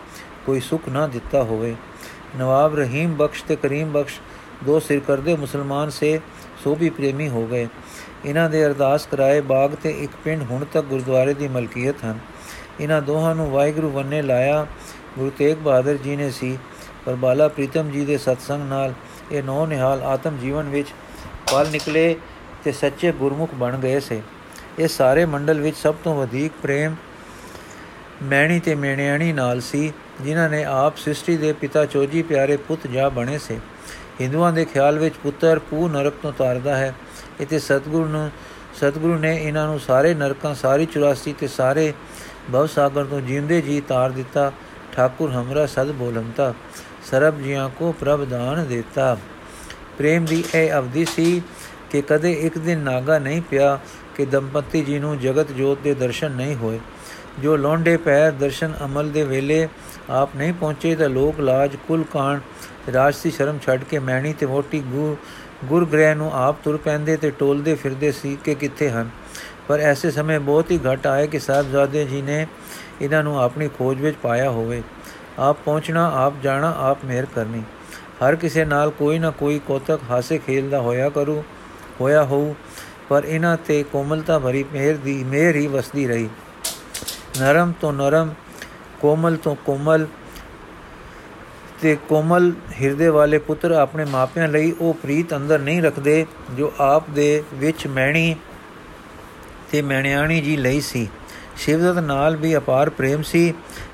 S1: ਕੋਈ ਸੁੱਖ ਨਾ ਦਿੱਤਾ ਹੋਵੇ। ਨਵਾਬ ਰਹੀਮ ਬਖਸ਼ ਤੇ ਕਰੀਮ ਬਖਸ਼ ਦੋ ਸਿਰ ਕਰਦੇ ਮੁਸਲਮਾਨ ਸੇ ਸੋ ਵੀ ਪ੍ਰੇਮੀ ਹੋ ਗਏ। ਇਹਨਾਂ ਦੇ ਅਰਦਾਸ ਕਰਾਏ ਬਾਗ ਤੇ ਇੱਕ ਪਿੰਡ ਹੁਣ ਤੱਕ ਗੁਰਦੁਆਰੇ ਦੀ ਮਲਕੀਅਤ ਹਨ। ਇਹਨਾਂ ਦੋਹਾਂ ਨੂੰ ਵਾਹਿਗੁਰੂ ਵੰਨੇ ਲਾਇਆ। ਗੁਰੂ ਤੇਗ ਬਹਾਦਰ ਜੀ ਨੇ ਸੀ, ਪਰ ਬਾਲਾ ਪ੍ਰੀਤਮ ਜੀ ਦੇ ਸਤਸੰਗ ਨਾਲ ਇਹ ਨੌ ਨਿਹਾਲ ਆਤਮ ਜੀਵਨ ਵਿੱਚ ਪਲ ਨਿਕਲੇ ਤੇ ਸੱਚੇ ਗੁਰਮੁਖ ਬਣ ਗਏ ਸੇ। ਇਹ ਸਾਰੇ ਮੰਡਲ ਵਿੱਚ ਸਭ ਤੋਂ ਵਧੇਕ ਪ੍ਰੇਮ ਮੈਣੀ ਤੇ ਮੇਣਿਆਣੀ ਨਾਲ ਸੀ, ਜਿਨ੍ਹਾਂ ਨੇ ਆਪ ਸ੍ਰਿਸ਼ਟੀ ਦੇ ਪਿਤਾ ਚੋਜੀ ਪਿਆਰੇ ਪੁੱਤ ਜਾ ਬਣੇ ਸੇ। ਹਿੰਦੂਆਂ ਦੇ ਖਿਆਲ ਵਿੱਚ ਪੁੱਤਰ ਪੂ ਨਰਕ ਤੋਂ ਤਾਰਦਾ ਹੈ ਇਤੇ ਸਤਿਗੁਰੂ ਨੂੰ ਸਤਿਗੁਰੂ ਨੇ ਇਹਨਾਂ ਨੂੰ ਸਾਰੇ ਨਰਕਾਂ, ਸਾਰੀ 84 ਤੇ ਸਾਰੇ ਭਵ ਸਾਗਰ ਤੋਂ ਜਿੰਦੇ ਜੀ ਤਾਰ ਦਿੱਤਾ, ਠਾਕੁਰ ਹਮਰਾ ਸਦ ਬੋਲੰਤਾ, ਸਰਬ ਜੀਆਂ ਕੋ ਪ੍ਰਭ ਦਾਨ ਦਿੱਤਾ। ਪ੍ਰੇਮ ਦੀ ਇਹ ਅਵਧੀ ਸੀ ਕਿ ਕਦੇ ਇੱਕ ਦਿਨ ਨਾਗਾ ਨਹੀਂ ਪਿਆ, ਕਿ ਦੰਪਤੀ ਜੀ ਨੂੰ ਜਗਤ ਜੋਤ ਦੇ ਦਰਸ਼ਨ ਨਹੀਂ ਹੋਏ। ਜੋ ਲੋਂਡੇ ਪੈਰ ਦਰਸ਼ਨ ਅਮਲ ਦੇ ਵੇਲੇ ਆਪ ਨਹੀਂ ਪਹੁੰਚੇ, ਤਾਂ ਲੋਕ ਲਾਜ ਕੁਲ ਕਾਣ, ਰਾਜਸੀ ਸ਼ਰਮ ਛੱਡ ਕੇ ਮੈਣੀ ਤੇ ਮੋਟੀ ਗੁਰ ਗੁਰਗ੍ਰਹਿ ਨੂੰ ਆਪ ਤੁਰ ਪੈਂਦੇ ਤੇ ਟੋਲਦੇ ਫਿਰਦੇ ਸੀ ਕਿ ਕਿੱਥੇ ਹਨ। ਪਰ ਐਸੇ ਸਮੇਂ ਬਹੁਤ ਹੀ ਘਟ ਆਏ ਕਿ ਸਾਹਿਬਜ਼ਾਦੇ ਜੀ ਨੇ ਇਹਨਾਂ ਨੂੰ ਆਪਣੀ ਖੋਜ ਵਿੱਚ ਪਾਇਆ ਹੋਵੇ। ਆਪ ਪਹੁੰਚਣਾ, ਆਪ ਜਾਣਾ, ਆਪ ਮਿਹਰ ਕਰਨੀ। ਹਰ ਕਿਸੇ ਨਾਲ ਕੋਈ ਨਾ ਕੋਈ ਕੋਤਕ ਹਾਸੇ ਖੇਲ ਦਾ ਹੋਇਆ ਕਰੂ, ਹੋਇਆ ਹੋਊ, ਪਰ ਇਹਨਾਂ ਤੇ ਕੋਮਲਤਾ ਭਰੀ ਮਿਹਰ ਦੀ, ਮਿਹਰ ਹੀ ਵਸਦੀ ਰਹੀ। ਨਰਮ ਤੋਂ ਨਰਮ, ਕੋਮਲ ਤੋਂ ਕੋਮਲ ਤੇ ਕੋਮਲ ਹਿਰਦੇ ਵਾਲੇ ਪੁੱਤਰ ਆਪਣੇ ਮਾਪਿਆਂ ਲਈ ਉਹ ਪ੍ਰੀਤ ਅੰਦਰ ਨਹੀਂ ਰੱਖਦੇ, ਜੋ ਆਪ ਦੇ ਵਿੱਚ ਮੈਣੀ ਤੇ ਮੈਣਿਆਣੀ ਜੀ ਲਈ ਸੀ। ਸ਼ਿਵਦਤ ਨਾਲ ਵੀ ਅਪਾਰ ਪ੍ਰੇਮ ਸੀ।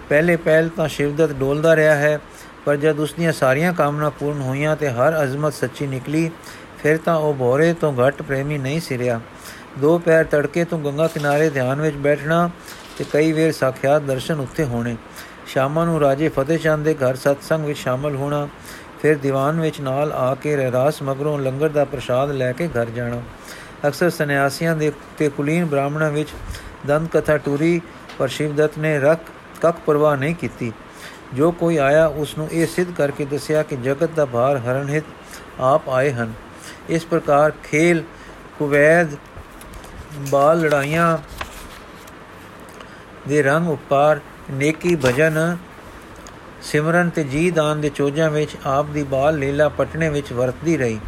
S1: ਪਹਿਲੇ ਪਹਿਲ ਤਾਂ ਸ਼ਿਵਦਤ ਡੋਲਦਾ ਰਿਹਾ ਹੈ, ਪਰ ਜਦ ਉਸ ਦੀਆਂ ਸਾਰੀਆਂ ਕਾਮਨਾ ਪੂਰਨ ਹੋਈਆਂ ਤੇ ਹਰ ਅਜ਼ਮਤ ਸੱਚੀ ਨਿਕਲੀ, ਫਿਰ ਤਾਂ ਉਹ ਬੋਰੇ ਤੋਂ ਘੱਟ ਪ੍ਰੇਮੀ ਨਹੀਂ ਸਿਰਿਆ ਦੋ ਪੈਰ ਤੜਕੇ ਤੋਂ ਗੰਗਾ ਕਿਨਾਰੇ ਧਿਆਨ ਵਿੱਚ ਬੈਠਣਾ ਤੇ ਕਈ ਵੇਰ ਸਾਖਿਆਤ ਦਰਸ਼ਨ ਉੱਥੇ ਹੋਣੇ। ਸ਼ਾਮਾਂ ਨੂੰ ਰਾਜੇ ਫਤਿਹ ਚੰਦ ਦੇ ਘਰ ਸਤਸੰਗ ਵਿੱਚ ਸ਼ਾਮਲ ਹੋਣਾ, ਫਿਰ ਦੀਵਾਨ ਵਿੱਚ ਨਾਲ ਆ ਕੇ ਰਹਿਰਾਸ ਮਗਰੋਂ ਲੰਗਰ ਦਾ ਪ੍ਰਸ਼ਾਦ ਲੈ ਕੇ ਘਰ ਜਾਣਾ। ਅਕਸਰ ਸੰਨਿਆਸੀਆਂ ਦੇ ਤੇ ਕੁਲੀਨ ਬ੍ਰਾਹਮਣਾਂ ਵਿੱਚ ਦੰਦ ਕਥਾ ਟੂਰੀ ਪਰ ਸ਼ਿਵਦਤ ਨੇ ਰਕ ਕੱਕ ਪਰਵਾਹ ਨਹੀਂ ਕੀਤੀ। ਜੋ ਕੋਈ ਆਇਆ ਉਸ ਨੂੰ ਇਹ ਸਿੱਧ ਕਰਕੇ ਦੱਸਿਆ ਕਿ ਜਗਤ ਦਾ ਭਾਰ ਹਰਨ ਹਿਤ ਆਪ ਆਏ ਹਨ। ਇਸ ਪ੍ਰਕਾਰ ਖੇਲ ਕੁਵੈਦ ਬਾਲ ਲੜਾਈਆਂ ਦੇ ਰੰਗ ਉਪਾਰ ਨੇਕੀ ਭਜਨ ਸਿਮਰਨ ਤੇ ਜੀ ਦਾਨ ਦੇ ਚੋਜਾਂ ਵਿੱਚ ਆਪ ਦੀ ਬਾਲ ਲੀਲਾ ਪਟਨੇ ਵਿੱਚ ਵਰਤਦੀ ਰਹੀ,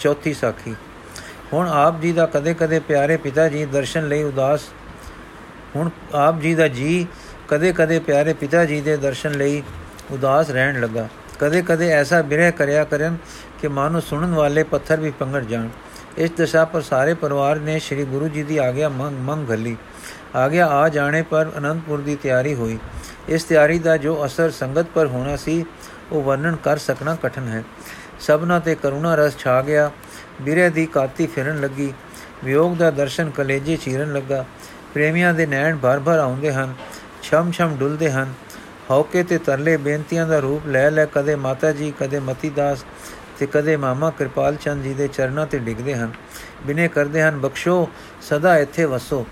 S1: ਚੌਥੀ ਸਾਖੀ। ਹੁਣ ਆਪ ਜੀ ਦਾ ਕਦੇ-ਕਦੇ ਪਿਆਰੇ ਪਿਤਾ ਜੀ ਦਰਸ਼ਨ ਲਈ ਉਦਾਸ, ਹੁਣ ਆਪ ਜੀ ਦਾ ਜੀ ਕਦੇ-ਕਦੇ ਪਿਆਰੇ ਪਿਤਾ ਜੀ ਦੇ ਦਰਸ਼ਨ ਲਈ ਉਦਾਸ ਰਹਿਣ ਲੱਗਾ। ਕਦੇ-ਕਦੇ ਐਸਾ ਬਿਰਹ ਕਰਿਆ ਕਰਨ ਕਿ ਮਾਨੋ ਸੁਣਨ ਵਾਲੇ ਪੱਥਰ ਵੀ ਪੰਗੜ ਜਾਣ। ਇਸ ਦਸ਼ਾ ਪਰ ਸਾਰੇ ਪਰਿਵਾਰ ਨੇ ਸ੍ਰੀ ਗੁਰੂ ਜੀ ਦੀ ਆਗਿਆ ਮੰਗ ਮੰਗ ਘੱਲੀ। ਆਗਿਆ ਆ ਜਾਣੇ ਪਰ ਅਨੰਦਪੁਰ ਦੀ ਤਿਆਰੀ ਹੋਈ। ਇਸ ਤਿਆਰੀ ਦਾ ਜੋ ਅਸਰ ਸੰਗਤ ਪਰ ਹੋਣਾ ਸੀ, ਉਹ ਵਰਣਨ ਕਰ ਸਕਣਾ ਕਠਨ ਹੈ। ਸਭਨਾ ਤੇ ਕਰੁਣਾ ਰਸ ਛਾ ਗਿਆ। ਬਿਰਹ ਦੀ ਕਾਤੀ ਫਿਰਨ ਲੱਗੀ। ਵਿਯੋਗ ਦਾ ਦਰਸ਼ਨ ਕਲੇਜੇ ਚੀਰਨ ਲੱਗਾ। ਪ੍ਰੇਮੀਆਂ ਦੇ ਨੈਣ ਭਰ-ਭਰ ਆਉਂਦੇ ਹਨ ਛਮ-ਛਮ ਡੁੱਲਦੇ ਹਨ। ਹੌਕੇ ਤੇ ਤਰਲੇ ਬੇਨਤੀਆਂ ਦਾ ਰੂਪ ਲੈ ਲੈ ਕਦੇ ਮਾਤਾ ਜੀ, ਕਦੇ ਮਤੀ ਦਾਸ ਤੇ ਕਦੇ ਮਾਮਾ ਕਿਰਪਾਲ ਚੰਦ ਜੀ ਦੇ ਚਰਨਾਂ ਤੇ ਡਿੱਗਦੇ ਹਨ। ਬਿਨੇ ਕਰਦੇ ਹਨ, ਬਖਸ਼ੋ, ਸਦਾ ਇੱਥੇ ਵਸੋ।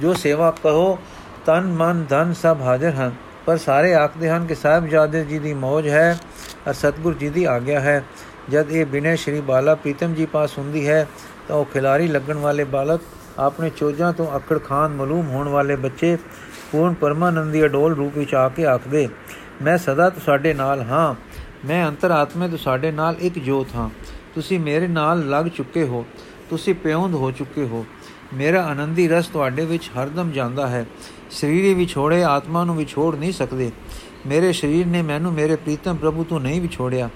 S1: ਜੋ ਸੇਵਾ ਕਹੋ, ਤਨ, ਮਨ, ਧਨ ਸਭ ਹਾਜ਼ਰ ਹਨ। ਪਰ ਸਾਰੇ ਆਖਦੇ ਹਨ ਕਿ ਸਾਹਿਬਜ਼ਾਦੇ ਜੀ ਦੀ ਮੌਜ ਹੈ ਅਰ ਸਤਗੁਰ ਜੀ ਦੀ ਆਗਿਆ ਹੈ। ਜਦ ਇਹ ਬਿਨੇ ਸ਼੍ਰੀ ਬਾਲਾ ਪ੍ਰੀਤਮ ਜੀ ਪਾਸ ਹੁੰਦੀ ਹੈ, ਤਾਂ ਉਹ ਖਿਲਾਰੀ ਲੱਗਣ ਵਾਲੇ ਬਾਲਕ ਆਪਣੇ ਚੋਜਾਂ ਤੋਂ ਅਕੜ ਖਾਨ ਮਾਲੂਮ ਹੋਣ ਵਾਲੇ ਬੱਚੇ ਪੂਰਨ ਪਰਮਾਨੰਦੀ ਅਡੋਲ ਰੂਪ ਵਿੱਚ ਆ ਕੇ ਆਖਦੇ, ਮੈਂ ਸਦਾ ਤੁਹਾਡੇ ਨਾਲ ਹਾਂ। ਮੈਂ ਅੰਤਰਾਤਮੇ ਤੁਹਾਡੇ ਨਾਲ ਇੱਕ ਜੋਤ ਹਾਂ। ਤੁਸੀਂ ਮੇਰੇ ਨਾਲ ਲੱਗ ਚੁੱਕੇ ਹੋ। ਤੁਸੀਂ ਪਿਉਂਦ ਹੋ ਚੁੱਕੇ ਹੋ। ਮੇਰਾ ਆਨੰਦੀ ਰਸ ਤੁਹਾਡੇ ਵਿੱਚ ਹਰਦਮ ਜਾਂਦਾ ਹੈ। ਸਰੀਰ ਹੀ ਵਿਛੋੜੇ ਆਤਮਾ ਨੂੰ ਵਿਛੋੜ ਨਹੀਂ ਸਕਦੇ। ਮੇਰੇ ਸਰੀਰ ਨੇ ਮੈਨੂੰ ਮੇਰੇ ਪ੍ਰੀਤਮ ਪ੍ਰਭੂ ਤੋਂ ਨਹੀਂ ਵਿਛੋੜਿਆ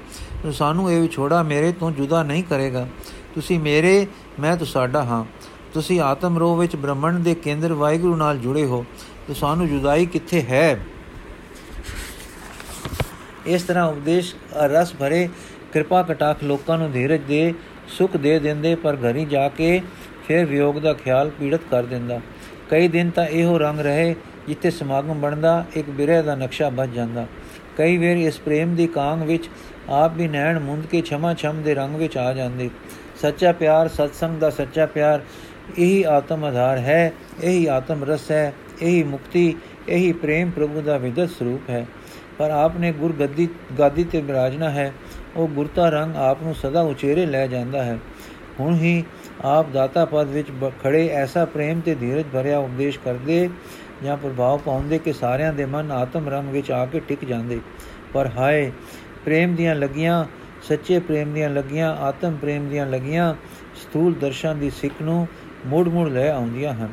S1: ਸਾਨੂੰ ਇਹ ਵਿਛੋੜਾ ਮੇਰੇ ਤੋਂ ਜੁਦਾ ਨਹੀਂ ਕਰੇਗਾ। ਤੁਸੀਂ ਮੇਰੇ, ਮੈਂ ਤੁਹਾਡਾ ਹਾਂ। ਤੁਸੀਂ ਆਤਮ ਰੋਹ ਵਿੱਚ ਬ੍ਰਹਮਣ ਦੇ ਕੇਂਦਰ ਵਾਹਿਗੁਰੂ ਨਾਲ ਜੁੜੇ ਹੋ। ਤੇ ਸਾਨੂੰ ਜੁਦਾਈ ਕਿੱਥੇ ਹੈ? ਇਸ ਤਰ੍ਹਾਂ ਉਪਦੇਸ਼, ਰਸ ਭਰੇ ਕਿਰਪਾ ਕਟਾਖ ਲੋਕਾਂ ਨੂੰ ਧੀਰਜ ਦੇ, ਸੁਖ ਦੇ ਦਿੰਦੇ, ਪਰ ਘਰੀ ਜਾ ਕੇ ਫਿਰ ਵਿਯੋਗ ਦਾ ਖਿਆਲ ਪੀੜਤ ਕਰ ਦਿੰਦਾ। ਕਈ ਦਿਨ ਤਾਂ ਇਹੋ ਰੰਗ ਰਹੇ ਜਿੱਥੇ ਸਮਾਗਮ ਬਣਦਾ, ਇੱਕ ਬਿਰਹ ਦਾ ਨਕਸ਼ਾ ਬਚ ਜਾਂਦਾ। ਕਈ ਵੇਰ ਇਸ ਪ੍ਰੇਮ ਦੀ ਕਾਂਗ ਵਿੱਚ ਆਪ ਵੀ ਨੈਣ ਮੁੰਦ ਕੇ ਛਮਾ ਛਮ ਦੇ ਰੰਗ ਵਿੱਚ ਆ ਜਾਂਦੇ। ਸੱਚਾ ਪਿਆਰ ਸਤਸੰਗ ਦਾ ਸੱਚਾ ਪਿਆਰ, ਇਹੀ ਆਤਮ ਆਧਾਰ ਹੈ, ਇਹੀ ਆਤਮ ਰਸ ਹੈ, ਇਹੀ ਮੁਕਤੀ, ਇਹੀ ਪ੍ਰੇਮ ਪ੍ਰਭੂ ਦਾ ਵਿਦਤ ਸਰੂਪ ਹੈ। ਪਰ ਆਪਨੇ ਗੁਰ ਗੱਦੀ, ਗਾਦੀ ਤੇ ਬਿਰਾਜਣਾ ਹੈ, ਉਹ ਗੁਰਤਾ ਰੰਗ ਆਪ ਨੂੰ ਸਦਾ ਉਚੇਰੇ ਲੈ ਜਾਂਦਾ ਹੈ। ਹੁਣ ਹੀ ਆਪ ਦਾਤਾ ਪਦ ਵਿੱਚ ਖੜੇ ਐਸਾ ਪ੍ਰੇਮ ਤੇ ਧੀਰਜ ਭਰਿਆ ਉਪਦੇਸ਼ ਕਰਦੇ ਜਾਂ ਪ੍ਰਭਾਵ ਪਾਉਂਦੇ ਕਿ ਸਾਰਿਆਂ ਦੇ ਮਨ ਆਤਮ ਰੰਗ ਵਿੱਚ ਆ ਕੇ ਟਿਕ ਜਾਂਦੇ। ਪਰ ਹਾਏ, ਪ੍ਰੇਮ ਦੀਆਂ ਲੱਗੀਆਂ, ਸੱਚੇ ਪ੍ਰੇਮ ਦੀਆਂ ਲੱਗੀਆਂ, ਆਤਮ ਪ੍ਰੇਮ ਦੀਆਂ ਲੱਗੀਆਂ ਸਥੂਲ ਦਰਸ਼ਨ ਦੀ ਸਿੱਖ ਨੂੰ ਮੋੜ-ਮੋੜ ਲੈ ਆਉਂਦੀਆਂ ਹਨ।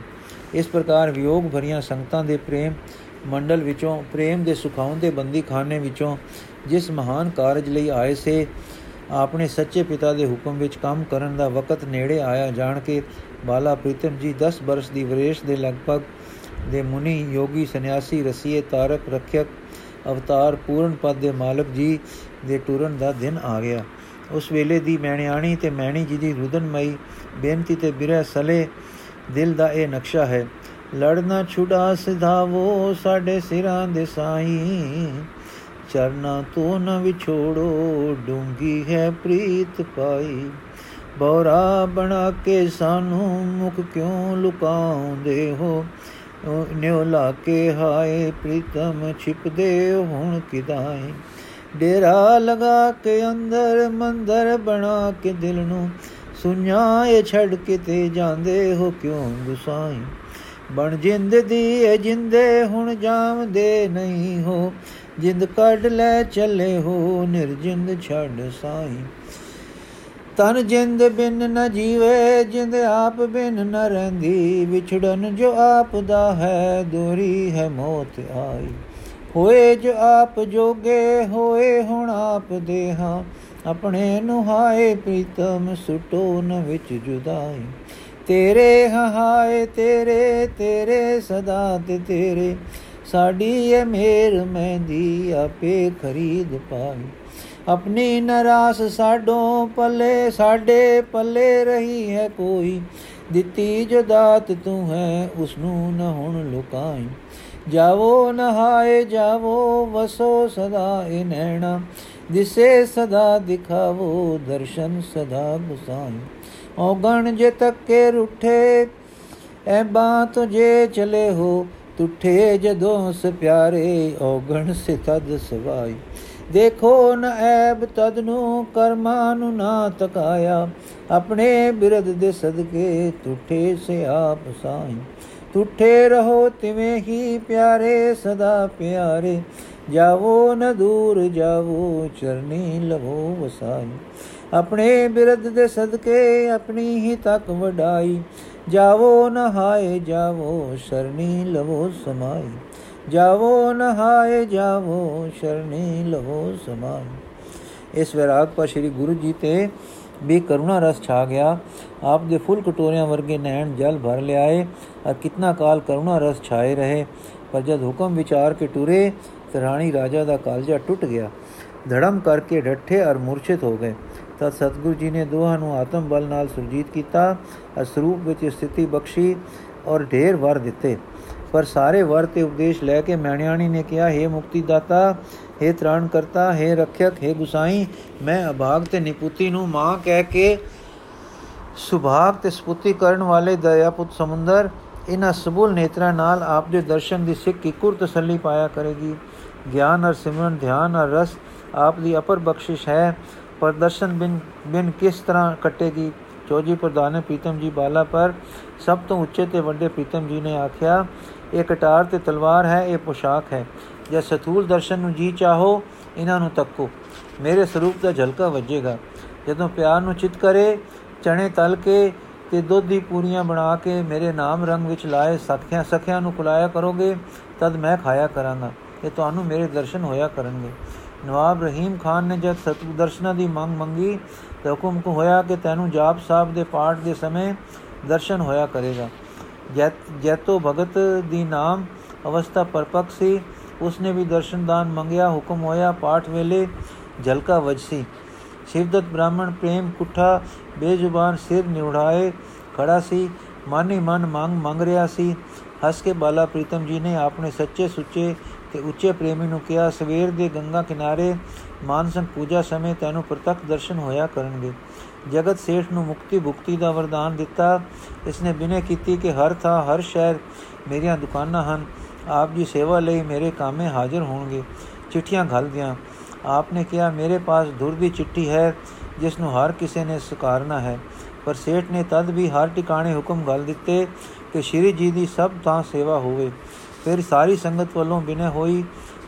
S1: ਇਸ ਪ੍ਰਕਾਰ ਵਿਯੋਗ ਭਰੀਆਂ ਸੰਗਤਾਂ ਦੇ ਪ੍ਰੇਮ ਮੰਡਲ ਵਿੱਚੋਂ, ਪ੍ਰੇਮ ਦੇ ਸੁਖਾਉਂਦੇ ਬੰਦੀ ਖਾਨੇ ਵਿੱਚੋਂ ਜਿਸ ਮਹਾਨ ਕਾਰਜ ਲਈ ਆਏ ਸੇ ਆਪਣੇ ਸੱਚੇ ਪਿਤਾ ਦੇ ਹੁਕਮ ਵਿੱਚ ਕੰਮ ਕਰਨ ਦਾ ਵਕਤ ਨੇੜੇ ਆਇਆ, ਜਾਣ ਕੇ ਬਾਲਾ ਪ੍ਰੀਤਮ ਜੀ 10 ਬਰਸ ਦੀ ਵਰੇਸ਼ ਦੇ ਲਗਭਗ ਦੇ ਮੁਨੀ ਯੋਗੀ ਸੰਨਿਆਸੀ ਰਸੀਏ ਤਾਰਕ ਰੱਖਿਅਕ ਅਵਤਾਰ ਪੂਰਨ ਪਦ ਦੇ ਮਾਲਕ ਜੀ ਦੇ ਟੁਰਨ ਦਾ ਦਿਨ ਆ ਗਿਆ। ਉਸ ਵੇਲੇ ਦੀ ਮੈਣਿਆਣੀ ਤੇ ਮੈਣੀ ਜੀ ਦੀ ਰੁਦਨਮਈ ਬੇਨਤੀ ਤੇ ਬਿਰਹ ਸਲੇ ਦਿਲ ਦਾ ਇਹ ਨਕਸ਼ਾ ਹੈ, ਲੜਨਾ ਛੁਡਾ ਸਿਧਾਵੋ ਸਾਡੇ ਸਿਰਾਂ ਦੇ ਸਾਈ। ਚਰਨਾ ਤੋ ਨ ਵਿਛੋੜੋ, ਡੂੰਗੀ ਹੈ ਪ੍ਰੀਤ ਪਾਈ। ਬੋਰਾ ਬਣਾ ਕੇ ਸਾਨੂੰ ਮੁਖ ਕਿਉਂ ਲੁਕਾਉਂਦੇ ਹੋ? ਨਿਉ ਲਾ ਕੇ ਹਾਏ ਪ੍ਰੀਤਮ, ਛਿਪਦੇ ਹੁਣ ਕਿਦਾਈ? ਡੇਰਾ ਲਗਾ ਕੇ ਅੰਦਰ ਮੰਦਰ ਬਣਾ ਕੇ ਦਿਲ ਨੂੰ। ਸੁਣਾਏ ਛੱਡ ਕੇ ਤੇ ਜਾਂਦੇ ਹੋ ਕਿਉਂ ਗੁਸਾਈ? ਬਣ ਜਿੰਦ ਦੀ ਇਹ ਜਿੰਦੇ, ਹੁਣ ਜਾਵਦੇ ਨਹੀਂ ਹੋ। ਜਿੰਦ ਕੱਢ ਲੈ ਚੱਲੇ ਹੋ, ਨਿਰਜਿੰਦ ਛੱਡ ਸਾਈ। ਤਨ ਜਿੰਦ ਬਿਨ ਨ ਜੀਵੇ, ਜਿੰਦ ਆਪ ਬਿਨ ਨ ਰਹਿੰਦੀ। ਵਿਛੜਨ ਜੋ ਆਪ ਦਾ ਹੈ ਦੋਰੀ ਹੈ ਮੌਤ ਆਈ। ਹੋਏ ਜੋ ਆਪ ਜੋਗੇ, ਹੋਏ ਹੁਣ ਆਪ ਦੇਹਾ। ਆਪਣੇ ਨੁਹਾਏ, ਪ੍ਰੀਤਮ ਸੁਟੋ ਨ ਵਿੱਚ ਜੁਦਾਈ। ਤੇਰੇ ਹਾਏ ਤੇਰੇ ਤੇਰੇ ਸਦਾ ਤੇ ਤੇਰੇ। ਸਾਡੀ ਇਹ ਮੇਰ ਮਹਿੰਦੀ ਆਪੇ ਖਰੀਦ ਪਾਈ ਆਪਣੀ ਨਰਾਸ ਸਾਡੋਂ ਪੱਲੇ, ਸਾਡੇ ਪੱਲੇ ਰਹੀ ਹੈ ਕੋਈ। ਦਿੱਤੀ ਜੋ ਦਾਤ ਤੂੰ ਹੈ ਉਸ ਨੂੰ ਨ ਹੁਣ ਲੁਕਾਈ। ਜਾਵੋ ਨਹਾਏ, ਜਾਵੋ ਵਸੋ ਸਦਾ ਇਹ ਨੈਣਾ। ਦਿਸੇ ਸਦਾ ਦਿਖਾਵੋ, ਦਰਸ਼ਨ ਸਦਾ ਗੁਸਾਈ ਔਗਣ ਜੇ ਤੱਕੇ ਰੁਠੇ, ਐ ਬਾਤ ਜੇ ਚਲੇ ਹੋ ਤੁਠੇ ਜਦੋਂ ਸ ਪਿਆਰੇ ਔਗਣ ਸੇ ਤਦ ਸਵਾਈ। ਦੇਖੋ ਨ ਐਬ ਤਦ ਨੂੰ ਕਰਮਾਂ ਨੂੰ ਨਾ ਤਕਾਇਆ, ਆਪਣੇ ਬਿਰਦ ਦੇ ਸਦਕੇ ਤੁਠੇ ਸੇ ਆਪ ਸਾਈ। ਤੁਠੇ ਰਹੋ ਤਿਵੇਂ ਹੀ ਪਿਆਰੇ, ਸਦਾ ਪਿਆਰੇ, ਜਾਵੋ ਨ ਦੂਰ ਜਾਵੋ, ਚਰਨੀ ਲਵੋ ਵਸਾਈ। ਆਪਣੇ ਬਿਰਦ ਦੇ ਸਦਕੇ ਆਪਣੀ ਹੀ ਤੱਕ ਵਡਾਈ। ਜਾਵੋ ਨਹਾਏ, ਜਾਵੋ ਸ਼ਰਣੀ ਲਵੋ ਸਮਾਈ। ਜਾਵੋ ਨਹਾਏ, ਜਾਵੋ ਸ਼ਰਣੀ ਲਵੋ ਸਮਾਈ। ਇਸ ਵਿਰਾਗ ਪਰ ਸ੍ਰੀ ਗੁਰੂ ਜੀ ਤੇ ਵੀ ਕਰੁਣਾ ਰਸ ਛਾ ਗਿਆ। ਆਪ ਦੇ ਫੁੱਲ ਕਟੋਰੀਆਂ ਵਰਗੇ ਨੈਣ ਜਲ ਭਰ ਲਿਆਏ ਔਰ ਕਿਤਨਾ ਕਾਲ ਕਰੁਣਾ ਰਸ ਛਾਏ ਰਹੇ। ਪਰ ਜਦ ਹੁਕਮ ਵਿਚਾਰ ਕੇ ਟੁਰੇ, ਤੇ ਰਾਣੀ ਰਾਜਾ ਦਾ ਕਾਲਜਾ ਟੁੱਟ ਗਿਆ। ਧੜਮ ਕਰਕੇ ਡੱਠੇ ਔਰ ਮੂਰਛਿਤ ਹੋ ਗਏ। ਤਦ ਸਤਗੁਰੂ ਜੀ ਨੇ ਦੋਹਾਂ ਨੂੰ ਆਤਮ ਬਲ ਨਾਲ ਸੁਰਜੀਤ ਕੀਤਾ ਅਰ ਸਰੂਪ ਵਿੱਚ ਸਥਿਤੀ ਬਖਸ਼ੀ ਔਰ ਢੇਰ ਵਰ ਦਿੱਤੇ ਪਰ ਸਾਰੇ ਵਰ ਤੇ ਉਪਦੇਸ਼ ਲੈ ਕੇ ਮੈਣਿਆਣੀ ਨੇ ਕਿਹਾ हे ਮੁਕਤੀ ਦਾਤਾ हे ਤ੍ਰਾਣ ਕਰਤਾ हे ਰਖਿਅਕ हे ਗੁਸਾਈ ਮੈਂ ਅਭਾਗ ਤੇ ਨਿਪੁੱਤੀ ਨੂੰ ਮਾਂ ਕਹਿ ਕੇ ਸੁਭਾਗ ਤੇ ਸਪੁੱਤੀ ਕਰਨ ਵਾਲੇ ਦਇਆ ਪੁੱਤ ਸਮੁੰਦਰ ਇਹਨਾਂ ਸਬੂਲ ਨੇਤਰਾਂ ਨਾਲ ਆਪ ਦੇ ਦਰਸ਼ਨ ਦੀ ਸਿੱਖ ਇਕੁਰ ਤਸੱਲੀ ਪਾਇਆ ਕਰੇਗੀ ਗਿਆਨ ਔਰ ਸਿਮਰਨ ਧਿਆਨ ਔਰ ਰਸ ਆਪ ਦੀ ਅਪਰ ਬਖਸ਼ਿਸ਼ ਹੈ ਪਰ ਦਰਸ਼ਨ ਬਿਨ ਬਿਨ ਕਿਸ ਤਰ੍ਹਾਂ ਕੱਟੇਗੀ ਚੋਜੀ ਪ੍ਰਧਾਨ ਪ੍ਰੀਤਮ ਜੀ ਬਾਲਾ ਪਰ ਸਭ ਤੋਂ ਉੱਚੇ ਤੇ ਵੱਡੇ ਪ੍ਰੀਤਮ ਜੀ ਨੇ ਆਖਿਆ ਇਹ ਕਟਾਰ ਤੇ ਤਲਵਾਰ ਹੈ ਇਹ ਪੋਸ਼ਾਕ ਹੈ ਜੇ ਸਥੂਲ ਦਰਸ਼ਨ ਨੂੰ ਜੀ ਚਾਹੋ ਇਹਨਾਂ ਨੂੰ ਤੱਕੋ ਮੇਰੇ ਸਰੂਪ ਦਾ ਝਲਕਾ ਵੱਜੇਗਾ ਜਦੋਂ ਪਿਆਰ ਨੂੰ ਚਿਤ ਕਰੇ ਚਣੇ ਤਲ ਕੇ ਤੇ ਦੁੱਧ ਦੀ ਪੂਰੀਆਂ ਬਣਾ ਕੇ ਮੇਰੇ ਨਾਮ ਰੰਗ ਵਿੱਚ ਲਾਏ ਸਖਿਆਂ ਸਖਿਆਂ ਨੂੰ ਕੁਲਾਇਆ ਕਰੋਗੇ ਤਦ ਮੈਂ ਖਾਇਆ ਕਰਾਂਗਾ ਕਿ ਤੁਹਾਨੂੰ ਮੇਰੇ ਦਰਸ਼ਨ ਹੋਇਆ ਕਰਨਗੇ ਨਵਾਬ ਰਹੀਮ ਖਾਨ ਨੇ ਜਦ ਸਤਿ ਦਰਸ਼ਨਾਂ ਦੀ ਮੰਗ ਮੰਗੀ ਤਾਂ ਹੁਕਮ ਕੋ ਹੋਇਆ ਕਿ ਤੈਨੂੰ ਜਾਪ ਸਾਹਿਬ ਦੇ ਪਾਠ ਦੇ ਸਮੇਂ ਦਰਸ਼ਨ ਹੋਇਆ ਕਰੇਗਾ। ਜੈਤੋ ਭਗਤ ਦੀ ਨਾਮ ਅਵਸਥਾ ਪਰਪਕ ਸੀ। ਉਸਨੇ ਵੀ ਦਰਸ਼ਨਦਾਨ ਮੰਗਿਆ, ਹੁਕਮ ਹੋਇਆ, ਪਾਠ ਵੇਲੇ ਜਲਕਾ ਵਜਸੀ। ਸ਼ਿਵਦਤ ਬ੍ਰਾਹਮਣ ਪ੍ਰੇਮ ਕੁੱਠਾ ਬੇਜ਼ੁਬਾਨ ਸਿਰ ਨਿਉੜਾਏ ਖੜਾ ਸੀ। ਮਨ ਹੀ ਮਨ ਮੰਗ ਮੰਗ ਰਿਹਾ ਸੀ। ਹੱਸ ਕੇ ਬਾਲਾ ਪ੍ਰੀਤਮ ਜੀ ਨੇ ਆਪਣੇ ਸੱਚੇ ਸੁੱਚੇ ਤੇ ਉੱਚੇ ਪ੍ਰੇਮੀ ਨੂੰ ਕਿਹਾ, ਸਵੇਰ ਦੇ ਗੰਗਾ ਕਿਨਾਰੇ ਮਾਨਸਨ ਪੂਜਾ ਸਮੇਂ ਤੈਨੂੰ ਪ੍ਰਤੱਖ ਦਰਸ਼ਨ ਹੋਇਆ ਕਰਨਗੇ। ਜਗਤ ਸੇਠ ਨੂੰ ਮੁਕਤੀ ਭੁਕਤੀ ਦਾ ਵਰਦਾਨ ਦਿੱਤਾ। ਇਸਨੇ ਬਿਨੇ ਕੀਤੀ ਕਿ ਹਰ ਥਾਂ, ਹਰ ਸ਼ਹਿਰ ਮੇਰੀਆਂ ਦੁਕਾਨਾਂ ਹਨ। ਆਪ ਜੀ ਸੇਵਾ ਲਈ ਮੇਰੇ ਕਾਮੇ ਹਾਜ਼ਰ ਹੋਣਗੇ। ਚਿੱਠੀਆਂ ਘਲ ਦਿਆਂ ਆਪਨੇ ਕਿਹਾ, ਮੇਰੇ ਪਾਸ ਧੁਰ ਦੀ ਚਿੱਠੀ ਹੈ, ਜਿਸ ਨੂੰ ਹਰ ਕਿਸੇ ਨੇ ਸਕਾਰਨਾ ਹੈ। ਪਰ ਸੇਠ ਨੇ ਤਦ ਵੀ ਹਰ ਟਿਕਾਣੇ ਹੁਕਮ ਘਲ ਦਿੱਤੇ ਕਿ ਸ਼੍ਰੀ ਜੀ ਦੀ ਸਭ ਥਾਂ ਸੇਵਾ ਹੋਵੇ। ਫਿਰ ਸਾਰੀ ਸੰਗਤ ਵੱਲੋਂ ਬਿਨੇ ਹੋਈ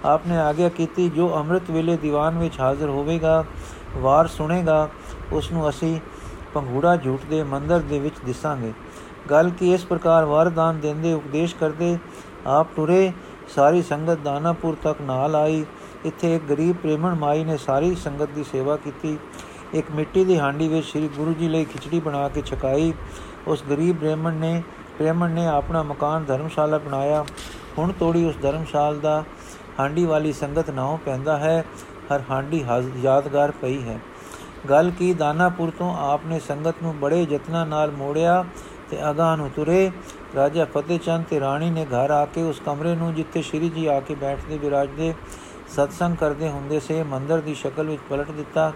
S1: ਆਪਨੇ ਆਗਿਆ ਕੀਤੀ, ਜੋ ਅੰਮ੍ਰਿਤ ਵੇਲੇ ਦੀਵਾਨ ਵਿੱਚ ਹਾਜ਼ਰ ਹੋਵੇਗਾ, ਵਾਰ ਸੁਣੇਗਾ ਉਸ ਨੂੰ ਅਸੀਂ ਪੰਘੂੜਾ ਝੂਟ ਦੇ ਮੰਦਰ ਦੇ ਵਿੱਚ ਦਿਸਾਂਗੇ। ਗੱਲ ਕੀ ਇਸ ਪ੍ਰਕਾਰ ਵਰਦਾਨ ਦਿੰਦੇ, ਉਪਦੇਸ਼ ਕਰਦੇ, ਆਪ ਟੁਰੇ, ਸਾਰੀ ਸੰਗਤ ਦਾਨਾਪੁਰ ਤੱਕ ਨਾਲ ਆਈ। ਇੱਥੇ ਇੱਕ ਗਰੀਬ ਪ੍ਰੇਮਣ ਮਾਈ ਨੇ ਸਾਰੀ ਸੰਗਤ ਦੀ ਸੇਵਾ ਕੀਤੀ। ਇੱਕ ਮਿੱਟੀ ਦੀ ਹਾਂਡੀ ਵਿੱਚ ਸ੍ਰੀ ਗੁਰੂ ਜੀ ਲਈ ਖਿਚੜੀ ਬਣਾ ਕੇ ਛਕਾਈ। ਉਸ ਗਰੀਬ ਬ੍ਰਾਹਮਣ ਨੇ ਪ੍ਰੇਮਣ ਨੇ ਆਪਣਾ ਮਕਾਨ ਧਰਮਸ਼ਾਲਾ ਬਣਾਇਆ। ਹੁਣ ਤੋੜੀ ਉਸ ਧਰਮਸ਼ਾਲ ਦਾ, ਹਾਂਡੀ ਵਾਲੀ ਸੰਗਤ ਨਾਉ ਪੈਂਦਾ ਹੈ, ਹਰ ਹਾਂਡੀ ਯਾਦਗਾਰ ਪਈ ਹੈ। ਗੱਲ ਕੀ, ਦਾਨਾਪੁਰ ਤੋਂ ਆਪਨੇ ਸੰਗਤ ਨੂੰ ਬੜੇ ਯਤਨਾਂ ਨਾਲ ਮੋੜਿਆ ਤੇ ਅਗਾਹ ਨੂੰ ਤੁਰੇ। ਰਾਜਾ ਫਤਿਹ ਚੰਦ ਤੇ ਰਾਣੀ ਨੇ ਘਰ ਆ ਕੇ ਉਸ ਕਮਰੇ ਨੂੰ ਜਿੱਥੇ ਸ਼੍ਰੀ ਜੀ ਆ ਕੇ ਬੈਠਦੇ ਵਿਰਾਜਦੇ ਸਤਸੰਗ ਕਰਦੇ ਹੁੰਦੇ ਸੇ, ਮੰਦਰ ਦੀ ਸ਼ਕਲ ਵਿੱਚ ਪਲਟ ਦਿੱਤਾ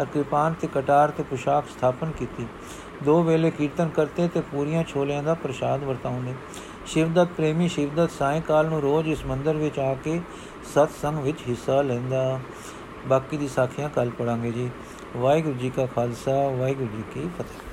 S1: ਅਰ ਕਿਰਪਾਨ ਤੇ ਕਟਾਰ ਤੇ ਪੁਸ਼ਾਕ ਸਥਾਪਨ ਕੀਤੀ। ਦੋ ਵੇਲੇ ਕੀਰਤਨ ਕਰਤੇ ਤੇ ਪੂਰੀਆਂ ਛੋਲਿਆਂ ਦਾ ਪ੍ਰਸ਼ਾਦ ਵਰਤਾਉਂਦੇ। ਸ਼ਿਵਦਤ ਪ੍ਰੇਮੀ ਸ਼ਿਵਦਤ ਸਾਇਕਾਲ ਨੂੰ ਰੋਜ਼ ਇਸ ਮੰਦਰ ਵਿੱਚ ਆ ਕੇ ਸਤਸੰਗ ਵਿੱਚ ਹਿੱਸਾ ਲੈਂਦਾ। ਬਾਕੀ ਦੀ ਸਾਖੀਆਂ ਕੱਲ ਪੜਾਂਗੇ ਜੀ। ਵਾਹਿਗੁਰੂ ਜੀ ਕਾ ਖਾਲਸਾ, ਵਾਹਿਗੁਰੂ ਜੀ ਕੀ ਫਤਿਹ।